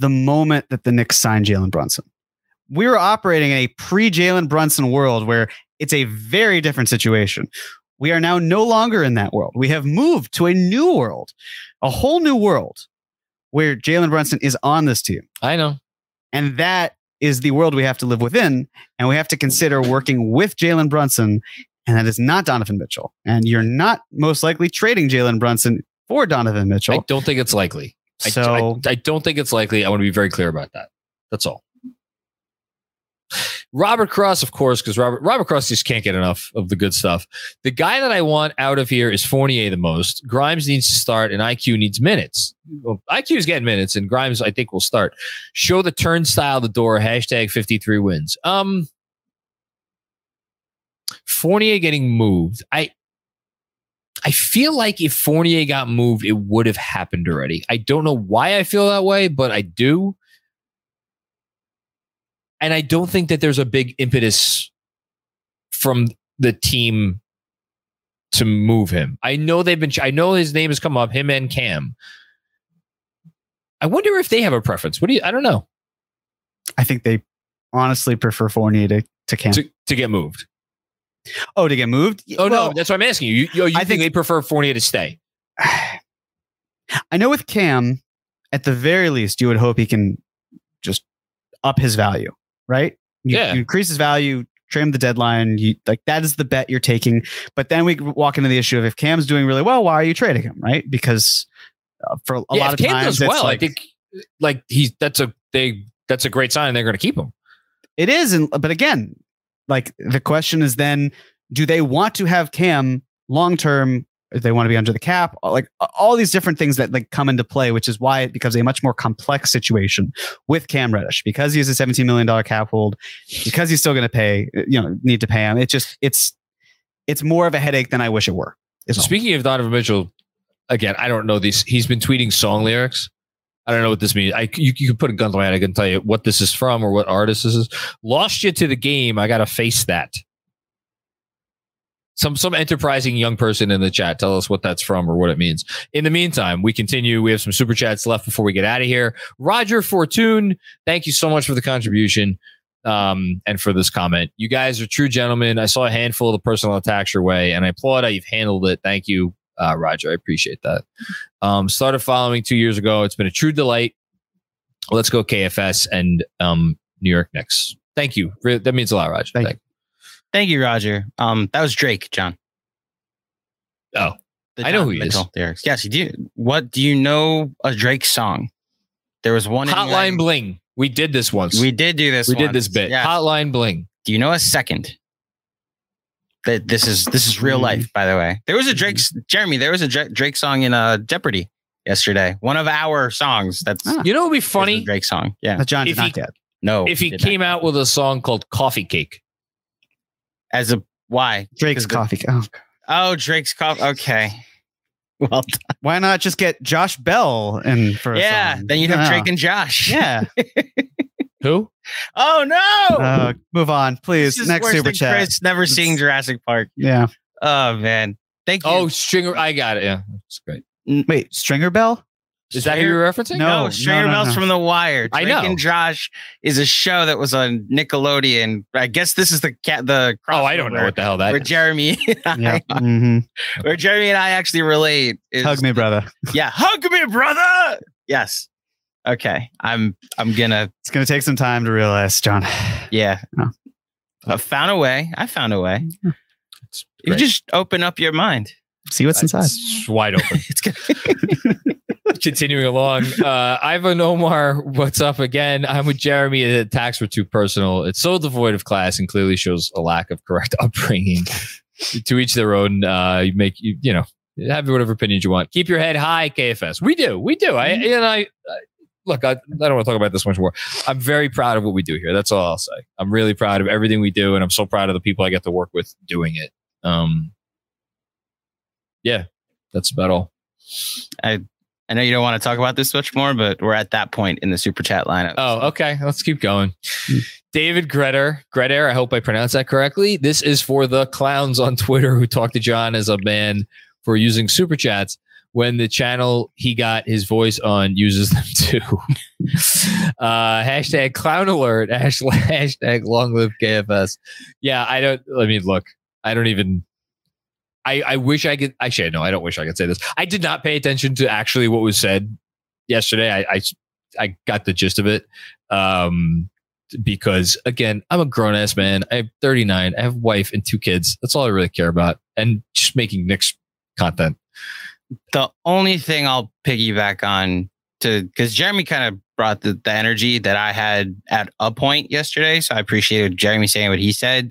the moment that the Knicks signed Jalen Brunson. We were operating in a pre Jalen Brunson world where it's a very different situation. We are now no longer in that world. We have moved to a new world, a whole new world where Jalen Brunson is on this team. I know. And that is the world we have to live within. And we have to consider working with Jalen Brunson and that is not Donovan Mitchell. And you're not most likely trading Jalen Brunson for Donovan Mitchell. I don't think it's likely. I, So I, I don't think it's likely. I want to be very clear about that. That's all. Robert Cross, of course, because Robert Robert Cross just can't get enough of the good stuff. The guy that I want out of here is Fournier the most. Grimes needs to start, and IQ needs minutes. Well, IQ is getting minutes, and Grimes I think will start. Show the turnstile the door. Hashtag fifty three wins. Um, Fournier getting moved. I I feel like if Fournier got moved, it would have happened already. I don't know why I feel that way, but I do. And I don't think that there's a big impetus from the team to move him. I know they've been, I know his name has come up, him and Cam. I wonder if they have a preference. What do you, I don't know, I think they honestly prefer Fournier to, to Cam. to, to get moved. Oh, to get moved? Oh, Well, no, that's what I'm asking you. You, you, you I think, think- they prefer Fournier to stay? <sighs> I know with Cam, at the very least, you would hope he can just up his value, right? You, Yeah. you increase his value, trim the deadline. You like that is the bet you're taking. But then we walk into the issue of if Cam's doing really well, why are you trading him, right? Because uh, for a yeah, lot of Cam times, does well, like, I think like he's, that's a, they, that's a great sign. They're going to keep him. It is, and but again, like the question is then, do they want to have Cam long term? If they want to be under the cap, like all these different things that like come into play, which is why it becomes a much more complex situation with Cam Reddish because he has a seventeen million dollar cap hold, because he's still going to pay, you know, need to pay him. It just it's it's more of a headache than I wish it were. So all. speaking of Donovan Mitchell, again, I don't know these. He's been tweeting song lyrics. I don't know what this means. I you, you can put a gun to my head. I can tell you what this is from or what artist this is. Lost you to the game. I gotta face that. Some some enterprising young person in the chat. Tell us what that's from or what it means. In the meantime, we continue. We have some super chats left before we get out of here. Roger Fortune, thank you so much for the contribution um, and for this comment. You guys are true gentlemen. I saw a handful of the personal attacks your way, and I applaud how you've handled it. Thank you, uh, Roger. I appreciate that. Um, started following two years ago. It's been a true delight. Let's go KFS and um, New York Knicks. Thank you. That means a lot, Roger. Thank Thank Thank you, Roger. Um, that was Drake, John. Oh. The I know who he is. Lyrics. Yes, you do. What do you know a Drake song? There was one. Hotline Bling. We did this once. We did do this. we did this bit. Yeah. Hotline Bling. do you know a second? That this is this is real life, by the way. There was a Drake's Jeremy. There was a Dra- Drake song in uh Jeopardy yesterday. One of our songs. That's Ah. You know what would be is a funny? Drake song. Yeah. That John did If not he- get. No. If he did not. came out with a song called Coffee Cake. as a why Drake's 'Cause the- coffee. Oh, Oh, Drake's coffee. Okay. <laughs> Well, why not just get Josh Bell and for a yeah. song? Then you'd have Yeah. Drake and Josh. Yeah. <laughs> Who? Oh no. Uh, move on, please. This is Next worse super than chat. Chris never seeing Jurassic Park. Yeah. Oh man. Thank you. Oh, Stringer. I got it. Yeah. That's great. Wait, Stringer Bell? Is that who you're referencing? No, no, no, Stringer no, Bells no. from The Wire. I Drake know. and Josh is a show that was on Nickelodeon. I guess this is the cat. The Oh, I don't know what the hell that where is. Jeremy, <laughs> and I, Yeah. <laughs> Mhm. where Jeremy and I actually relate. Is, Hug me, brother. Yeah, hug me, brother. Yes. Okay, I'm. I'm gonna. It's going to take some time to realize, John. Yeah. Oh. I found a way. I found a way. It's you great. just open up your mind, See what's inside. It's wide open. <laughs> it's gonna. <laughs> Continuing along, uh, Ivan Omar, what's up again? I'm with Jeremy. The attacks were too personal. It's so devoid of class and clearly shows a lack of correct <laughs> upbringing. to each their own. Uh, you make you you know have whatever opinions you want. Keep your head high, KFS. We do, we do. I and I. I Look, I, I don't want to talk about this much more. I'm very proud of what we do here. That's all I'll say. I'm really proud of everything we do, and I'm so proud of the people I get to work with doing it. Um, yeah, that's about all. I. I know you don't want to talk about this much more, but we're at that point in the super chat lineup. Oh, okay. Let's keep going. David Gretter, Gretter, I hope I pronounced that correctly. This is for the clowns on Twitter who talk to John as a man for using super chats when the channel he got his voice on uses them <laughs> too. uh, hashtag clown alert, <laughs> hashtag long live KFS. Yeah, I don't, I mean, look, I don't even, I, I wish I could, actually, no, I don't wish I could say this. I did not pay attention to actually what was said yesterday. I, I, I got the gist of it. Um, because again, I'm a grown ass man. I have 39. I have a wife and two kids. That's all I really care about, and just making Knicks content. The only thing I'll piggyback on to because Jeremy kind of brought the, the energy that I had at a point yesterday. So I appreciated Jeremy saying what he said.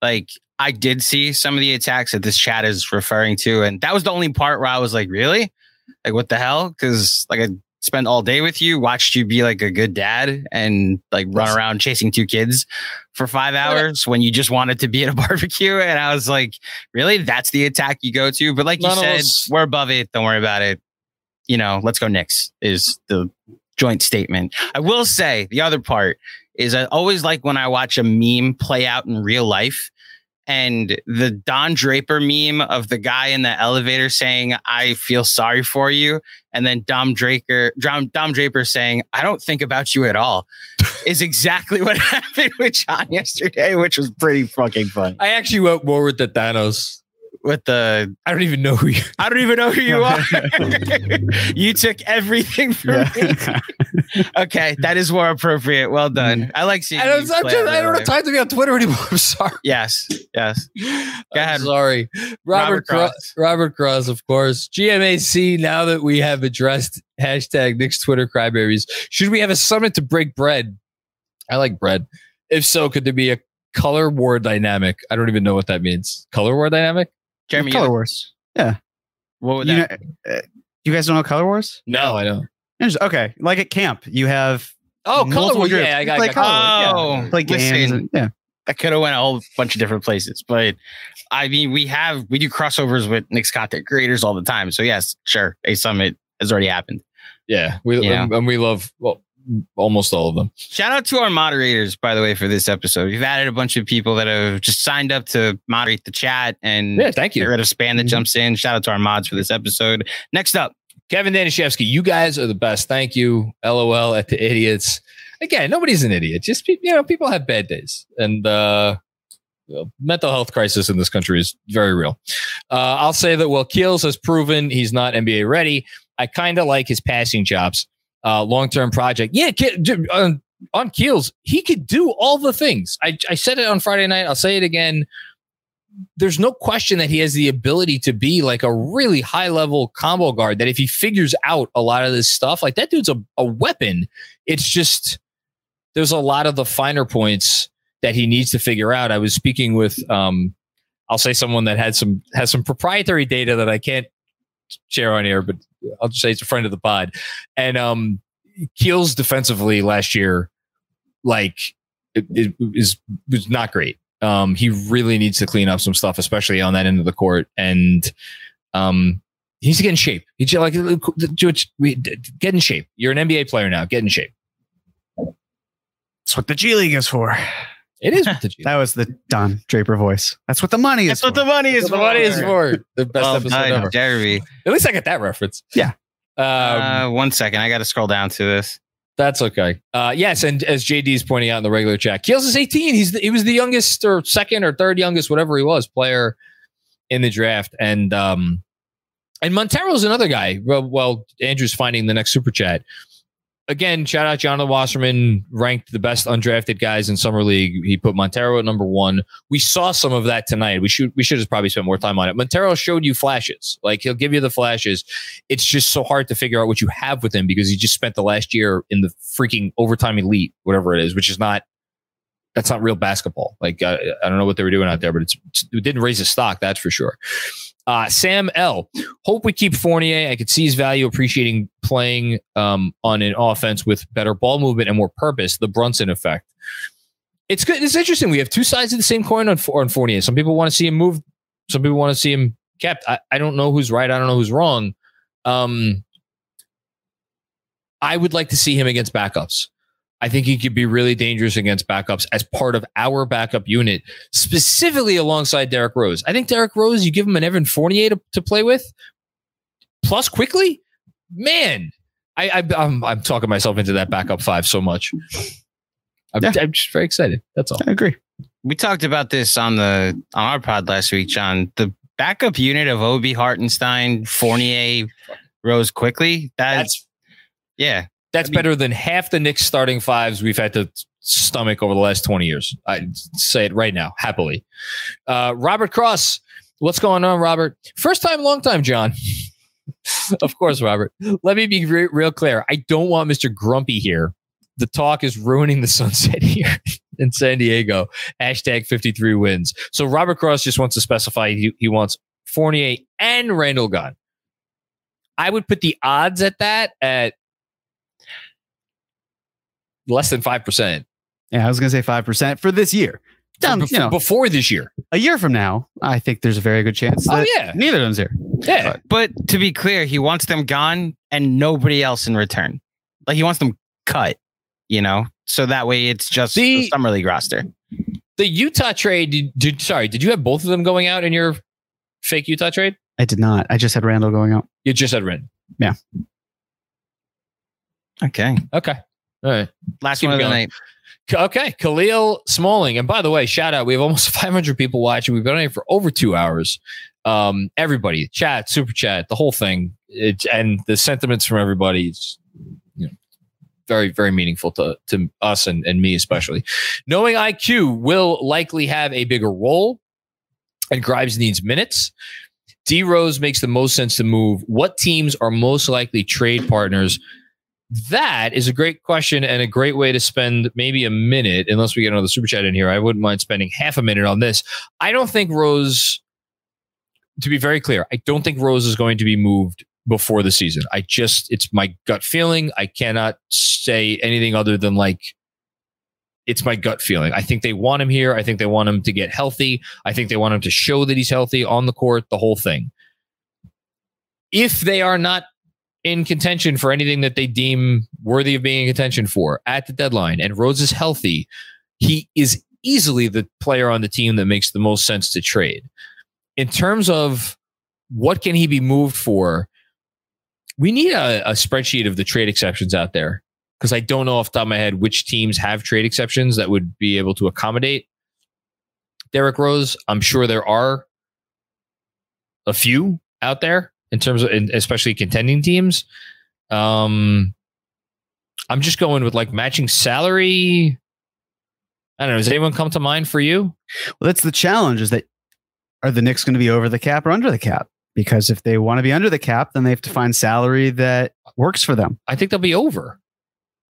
Like I did see some of the attacks that this chat is referring to, and that was the only part where I was like, really? Like what the hell? Because like I spent all day with you, watched you be like a good dad and like run around chasing two kids for five hours when you just wanted to be at a <laughs> barbecue. And I was like, really? That's the attack you go to? But like you None said, us- we're above it. Don't worry about it. You know, let's go Knicks is the joint statement. I will say the other part is I always like when I watch a meme play out in real life. And the Don Draper meme of the guy in the elevator saying, I feel sorry for you. And then Dom Draper, Dom, Dom Draper saying, I don't think about you at all <laughs> is exactly what <laughs> happened with John yesterday, which was pretty fucking fun. I actually went more with the Thanos. With the, I don't even know who you. I don't even know who you are. <laughs> <laughs> you took everything from me. Okay, that is more appropriate. Well mm. done. I like seeing. I don't, I'm just, I don't have time to be on Twitter anymore. <laughs> I'm sorry. Yes, yes. I'm ahead. sorry. Robert Robert Cross. Cross. Robert Cross, of course. GMAC, now that we have addressed hashtag Knicks Twitter cryberries, should we have a summit to break bread? I like bread. If so, could there be a color war dynamic? I don't even know what that means. Color war dynamic? Jeremy, Color you, Wars. Yeah. What would You that? uh, you guys don't know Color Wars? No, I don't. Okay, like at camp, you have Oh, color multiple war. groups. Yeah, I got, Like I got color color. Oh, yeah. play games. listen, and- yeah, that could have went a whole bunch of different places, but I mean, we have we do crossovers with Knicks content creators all the time. So yes, sure, a summit has already happened. Yeah, we Yeah. and, and we love well almost all of them. Shout out to our moderators, by the way, for this episode. We've added a bunch of people that have just signed up to moderate the chat and Yeah, thank you. get rid of spam that Mhm. jumps in. Shout out to our mods for this episode. Next up, Kevin Danishevsky, you guys are the best. Thank you. LOL at the idiots. Again, nobody's an idiot. Just you know, people have bad days, and uh, mental health crisis in this country is very real. Uh, I'll say that while Keels has proven he's not NBA ready, I kind of like his passing chops. Uh, Long term project, yeah. On, on Keels, he could do all the things. I, I said it on Friday night. I'll say it again there's no question that he has the ability to be like a really high level combo guard that if he figures out a lot of this stuff, like that dude's a, a weapon. It's just there's a lot of the finer points that he needs to figure out. I was speaking with um I'll say someone that had some has some proprietary data that I can't share on here, but I'll just say it's a friend of the pod. And um Keels defensively last year, like it, it is was not great. Um, he really needs to clean up some stuff, especially on that end of the court. And um, he needs to get in shape. He's like, we- get in shape. You're an NBA player now. Get in shape. that's what the G League is for. It is <laughs> what the G. That was the Don Draper voice. That's what the money is. that's what for. the money is. That's what the money is for. The best Well episode done, ever. Jeremy. At least I get that reference. Yeah. Um, uh, one second, I got to scroll down to this. That's okay. Uh, yes, and as JD is pointing out in the regular chat, Keels is 18. He's the, he was the youngest or second or third youngest, whatever he was, player in the draft. And um, and Montero's another guy. Well, well, Andrew's finding the next super chat. Again, shout out Jonathan Wasserman, ranked the best undrafted guys in summer league. He put Montero at number one. We saw some of that tonight. We should we should have probably spent more time on it. Montero showed you flashes. Like he'll give you the flashes it's just so hard to figure out what you have with him because he just spent the last year in the freaking overtime elite, whatever it is, which is not that's not real basketball. Like uh, I don't know what they were doing out there, but it's, it didn't raise his stock, that's for sure. Uh, Sam L. Hope we keep Fournier. I could see his value appreciating playing um, on an offense with better ball movement and more purpose. The Brunson effect. It's good. It's interesting. We have two sides of the same coin on, on Fournier. Some people want to see him move. Some people want to see him kept. I, I don't know who's right. I don't know who's wrong. Um, I would like to see him against backups. I think he could be really dangerous against backups as part of our backup unit, specifically alongside Derrick Rose. I think Derrick Rose, you give him an Evan Fournier to, to play with, plus Quickley, man. I, I I'm, I'm talking myself into that backup five so much. I'm, Yeah. I'm just very excited. That's all. I agree. We talked about this on the on our pod last week, John. The backup unit of Obi Hartenstein, Fournier, Rose Quickley. That's, That's yeah. That's I mean- better than half the Knicks starting fives we've had to stomach over the last 20 years. I say it right now, happily. Uh, Robert Cross, what's going on, Robert? First time, long time, John. <laughs> of course, Robert. Let me be re- real clear. I don't want Mr. Grumpy here. The talk is ruining the <laughs> sunset here in San Diego. Hashtag 53 wins. So Robert Cross just wants to specify he, he wants Fournier and Randall Gunn. I would put the odds at that at less than 5%. Yeah, I was going to say 5% for this year. Down, Bef- you know, before this year. a year from now, I think there's a very good chance Oh, yeah. neither of them's here. Yeah. But to be clear, he wants them gone and nobody else in return. Like he wants them cut, you know, so that way it's just the, The- summer league roster. The Utah trade, did, did sorry, did you have both of them going out in your fake Utah trade? I did not. I just had Randle going out. You just had Ren. Yeah, okay, Okay. All right. last Keep one of the night. Okay. Khalil Smalling. And by the way, shout out. We have almost <laughs> 500 people watching. We've been on here for over two hours. Um, everybody, chat, super chat, the whole thing. It, and the sentiments from everybody is, you know, very, very meaningful to, to us and, and me, especially. Knowing IQ will likely have a bigger role and Grimes needs minutes. D Rose makes the most sense to move. What teams are most likely trade partners? That is a great question and a great way to spend maybe a minute, unless we get another super chat in here. I wouldn't mind spending half a minute on this. I don't think Rose, to be very clear, I don't think Rose is going to be moved before the season. I just, it's my gut feeling. I cannot say anything other than like, it's my gut feeling. I think they want him here. I think they want him to get healthy. I think they want him to show that he's healthy on the court, the whole thing. If they are not in contention for anything that they deem worthy of being in contention for at the deadline, and Rose is healthy, he is easily the player on the team that makes the most sense to trade. In terms of what can he be moved for, we need a, a spreadsheet of the trade exceptions out there because I don't know off the top of my head which teams have trade exceptions that would be able to accommodate Derrick Rose. I'm sure there are a few out there in terms of, in, especially contending teams. Um, I'm just going with like matching salary. I don't know. Does anyone come to mind for you? Well, that's the challenge is that are the Knicks going to be over the cap or under the cap? Because if they want to be under the cap, then they have to find salary that works for them. I think they'll be over.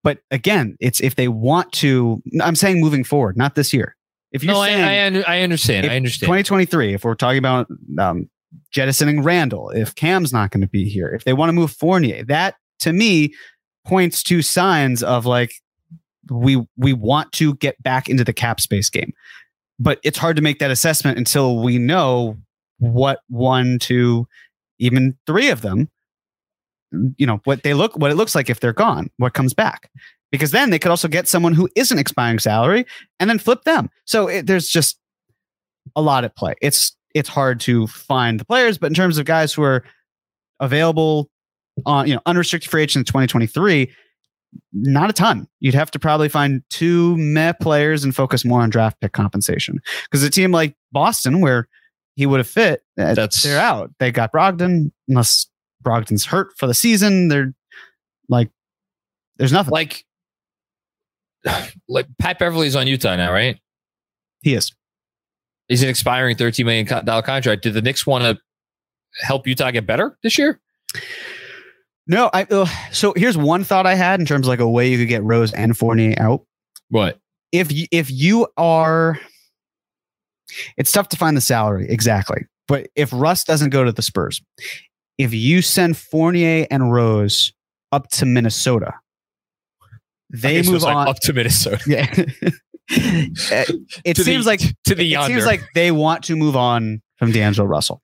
But again, it's if they want to, I'm saying moving forward, not this year. If you're No, I, saying I, under- I understand. I understand. 2023, if we're talking about um, jettisoning Randle, if Cam's not going to be here, if they want to move Fournier, that to me points to signs of like we we want to get back into the cap space game. But it's hard to make that assessment until we know what one, two, even three of them, you know, what they look, what it looks like if they're gone, what comes back. Because then they could also get someone who isn't expiring salary and then flip them. So it, there's just a lot at play. It's it's hard to find the players, but in terms of guys who are available on you know unrestricted free agents in 2023, not a ton. You'd have to probably find two meh players and focus more on draft pick compensation. Because a team like Boston, where he would have fit, uh, That's- they're out. They got Brogdon, unless Brogdon's hurt for the season. They're like, there's nothing. like, <sighs> like Pat Beverley's on Utah now, right? he is. He's an expiring $13 million contract. Did the Knicks want to help Utah get better this year? No, I. Uh, so here's one thought I had in terms of like a way you could get Rose and Fournier out. What? if you, if you are it's tough to find the salary exactly but if russ doesn't go to the spurs if you send fournier and rose up to minnesota they move like on up to Minnesota. yeah <laughs> <laughs> it To the- seems like to the it yonder. seems like they want to move on from d'angelo russell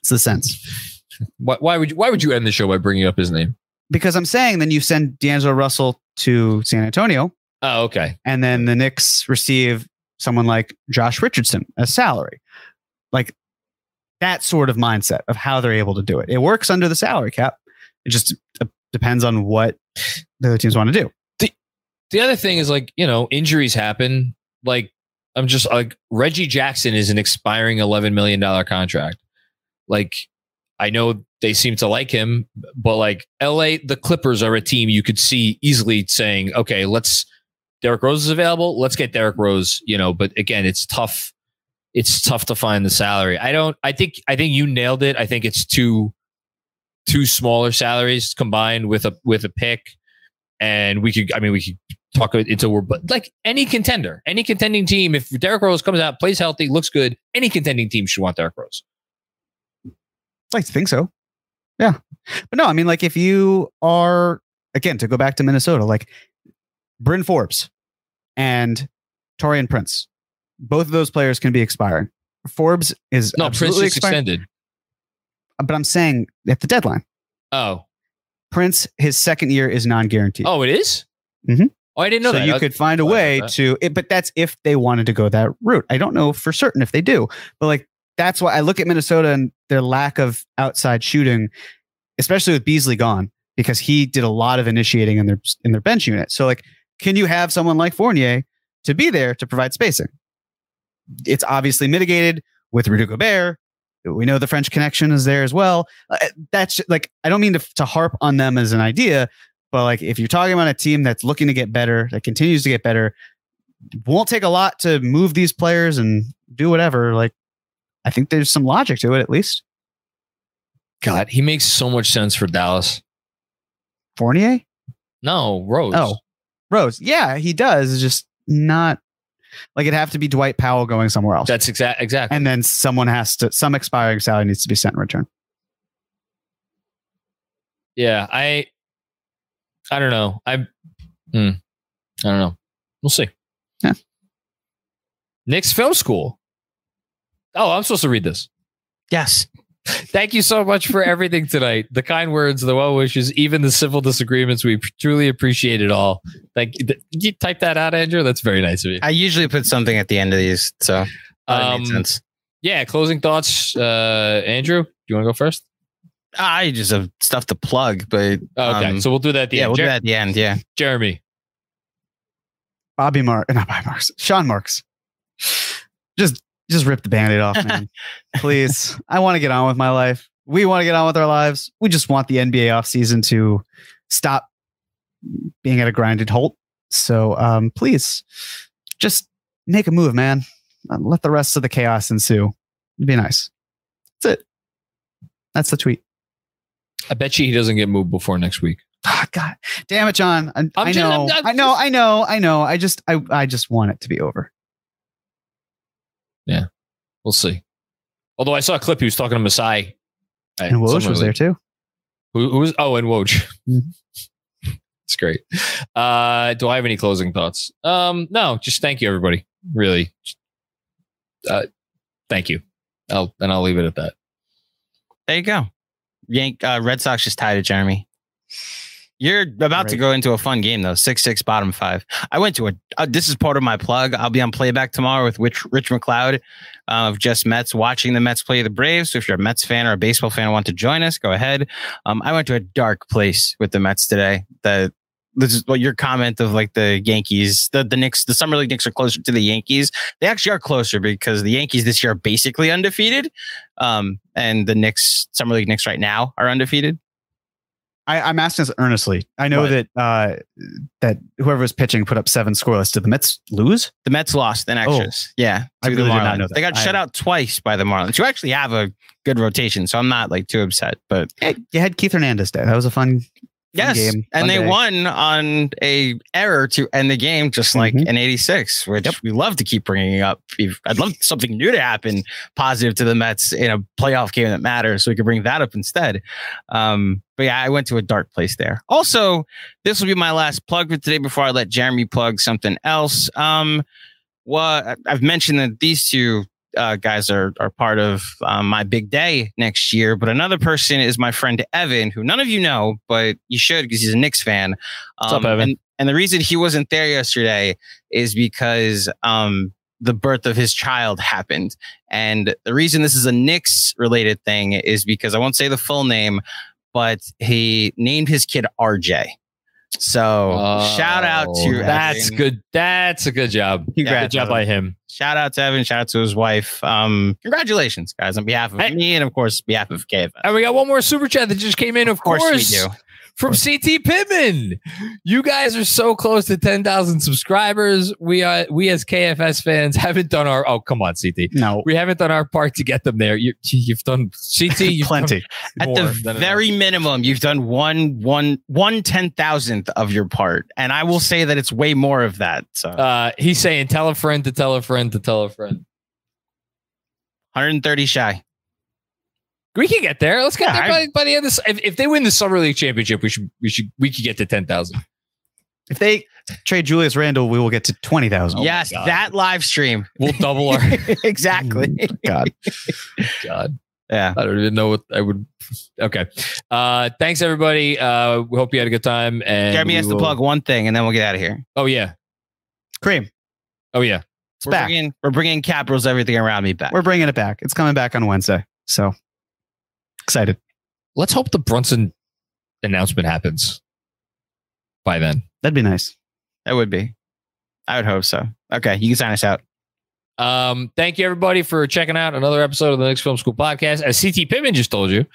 it's the sense why, why would you, why would you end the show by bringing up his name? because i'm saying then you send d'angelo russell to san antonio Oh, okay. and then the Knicks receive someone like Josh Richardson as salary. Like that sort of mindset of how they're able to do it. It works under the salary cap. It just uh, depends on what the other teams want to do. The other thing is like, you know, injuries happen. Like, I'm just like, Reggie Jackson is an expiring $11 million contract. Like, I know they seem to like him, but like LA, the Clippers are a team you could see easily saying, okay, let's Derrick Rose is available, let's get Derrick Rose. You know, but again, it's tough. It's tough to find the salary. I don't. I think. I think you nailed it. I think it's two, two smaller salaries combined with a with a pick, and we could. I mean, we could talk it until we're but like any contender, any contending team. If Derrick Rose comes out, plays healthy, looks good, any contending team should want Derrick Rose. I like to think so. Yeah. But no, I mean, like if you are again to go back to Minnesota, like Bryn Forbes and Taurean Prince, both of those players can be expiring. Forbes is No, Prince expiring, extended. but I'm saying at the deadline, Oh, Prince his second year is non-guaranteed. oh, it is? Mhm. Oh, I didn't know that. so that. you could find a way to it, but that's if they wanted to go that route. I don't know for certain if they do, but like that's why I look at Minnesota and their lack of outside shooting, especially with Beasley gone, because he did a lot of initiating in their in their bench unit. So like, can you have someone like Fournier to be there to provide spacing? It's obviously mitigated with Rudy Gobert. We know the French connection is there as well. Uh, That's like I don't mean to, to harp on them as an idea, but like if you're talking about a team that's looking to get better, that continues to get better, won't take a lot to move these players and do whatever. Like I think there's some logic to it at least. God, he makes so much sense for Dallas. Fournier? No, Rose. Oh. Rose. Yeah, he does. It's just not like it'd have to be Dwight Powell going somewhere else. that's exact exactly. and then someone has to some expiring salary needs to be sent in return. Yeah, I I don't know. I hmm, I don't know. We'll see. Yeah. Knicks Film School. Oh, I'm supposed to read this. Yes. Thank you so much for everything tonight. The kind words, the well wishes, even the civil disagreements. We truly appreciate it all. Thank you. Did you type that out, Andrew? That's very nice of you. I usually put something at the end of these, so Um, sense. yeah, closing thoughts. Uh, Andrew, do you want to go first? I just have stuff to plug, but Oh, okay, um, so we'll do that at the yeah, end. we'll do that at the end. Yeah. Jeremy. Bobby Mark, not Bobby Marks, Sean Marks. Just, just rip the band-aid off, <laughs> man. Please. I want to get on with my life. We want to get on with our lives. We just want the NBA offseason to stop being at a grinded halt. So um, please just make a move, man. Let the rest of the chaos ensue. It'd be nice. That's it. That's the tweet. I bet you he doesn't get moved before next week. Ah, God damn it, John. I, I just- know, I'm- I'm I know, I know, I know. I just, I, I just want it to be over. Yeah. We'll see. Although I saw a clip, he was talking to Masai. And Woj was there too. Who, who was? Oh, and Woj. Mhm. <laughs> It's great. Uh, do I have any closing thoughts? Um, no, just thank you, everybody. Really, uh, thank you. I'll and I'll leave it at that. There you go. Yank uh, Red Sox just tied it, Jeremy. You're about to go into a fun game though. Six six bottom five. I went to a. Uh, this is part of my plug. I'll be on playback tomorrow with Rich, Rich McLeod uh, of Just Mets, watching the Mets play the Braves. So if you're a Mets fan or a baseball fan and want to join us, go ahead. Um, I went to a dark place with the Mets today. The this is what your comment of like the Yankees, the the Knicks, the summer league Knicks are closer to the Yankees. They actually are closer because the Yankees this year are basically undefeated. Um, and the Knicks, summer league Knicks right now are undefeated. I, I'm asking this earnestly. I know What? that uh, that whoever was pitching put up seven scoreless. Did the Mets lose? The Mets lost in extras. yeah, I to the really did not know that. They got I- shut out twice by the Marlins, who actually have a good rotation. So I'm not like too upset. But you had Keith Hernandez day. That was a fun yes, game. and they day. won on a error to end the game, just like Mhm. in '86, which Yep. we love to keep bringing up. I'd love <laughs> something new to happen, positive to the Mets in a playoff game that matters, so we could bring that up instead. Um, but yeah, I went to a dark place there. Also, this will be my last plug for today before I let Jeremy plug something else. Um, what I've mentioned that these two uh, guys are are part of um, my big day next year. But another person is my friend Evan, who none of you know, but you should because he's a Knicks fan. What's up, Evan? And, and the reason he wasn't there yesterday is because um, the birth of his child happened. And the reason this is a Knicks related thing is because I won't say the full name, but he named his kid RJ. So shout out to Oh, that's Evan. good. That's a good job. Congrats, good job by him. Shout out to Evan. Shout out to his wife. Um, congratulations, guys, on behalf of Hey. me and of course behalf of KFF. And we got one more super chat that just came in. Of, Of course, course, we do. From CT Pittman. You guys are so close to 10,000 subscribers. We are we as KFS fans haven't done our oh come on CT. No, We haven't done our part to get them there. You you've done CT <laughs> you've plenty. done At the than very minimum, you've done one one one ten thousandth of your part, and I will say that it's way more of that. So uh he's saying tell a friend to tell a friend to tell a friend. 130 shy. We can get there. Let's get Yeah, there I- by, by the end of this. If, if they win the summer league championship, we should we should we could get to ten thousand. If they trade Julius Randle, we will get to twenty thousand. Oh yes, that live stream. We'll double our <laughs> <laughs> exactly. God. <laughs> God. Yeah. I don't even know what I would. Okay. Uh, thanks everybody. Uh, we hope you had a good time. And Jeremy we has to plug one thing, and then we'll get out of here. Oh yeah. Cream. Oh yeah. It's we're back. bringing we're bringing Cap rules everything around me back. We're bringing it back. It's coming back on Wednesday. So excited. Let's hope the Brunson announcement happens by then. That'd be nice. that would be. I would hope so. Okay, you can sign us out. Um, thank you everybody for checking out another episode of the Knicks Film School podcast. As CT Pittman just told you,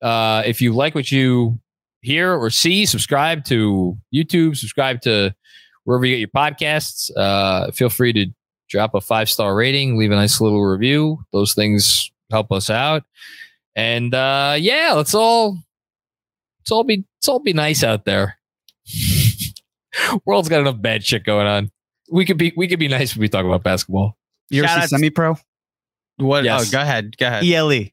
uh, if you like what you hear or see, subscribe to YouTube, subscribe to wherever you get your podcasts. Uh, feel free to drop a five star rating, leave a nice little review. Those things help us out. And uh, yeah, let's all let's all be let's all be nice out there. <laughs> World's got enough bad shit going on. We could be we could be nice when we talk about basketball. You're Shout out- semi pro. What? Yes. Oh, go ahead. Go ahead. ELE.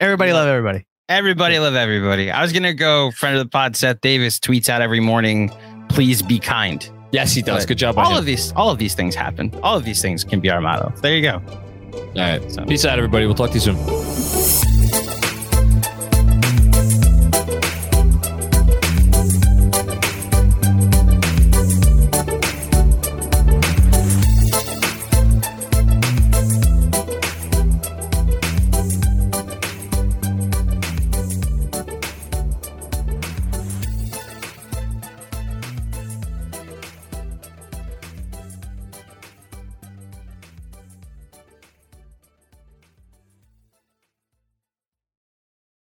Everybody love everybody. Everybody love everybody. I was gonna go. Friend of the pod, Seth Davis tweets out every morning. Please be kind. Yes, he does. But Good job on All him. of these, all of these things happen. All of these things can be our motto. There you go. All right. So- Peace out, everybody. We'll talk to you soon.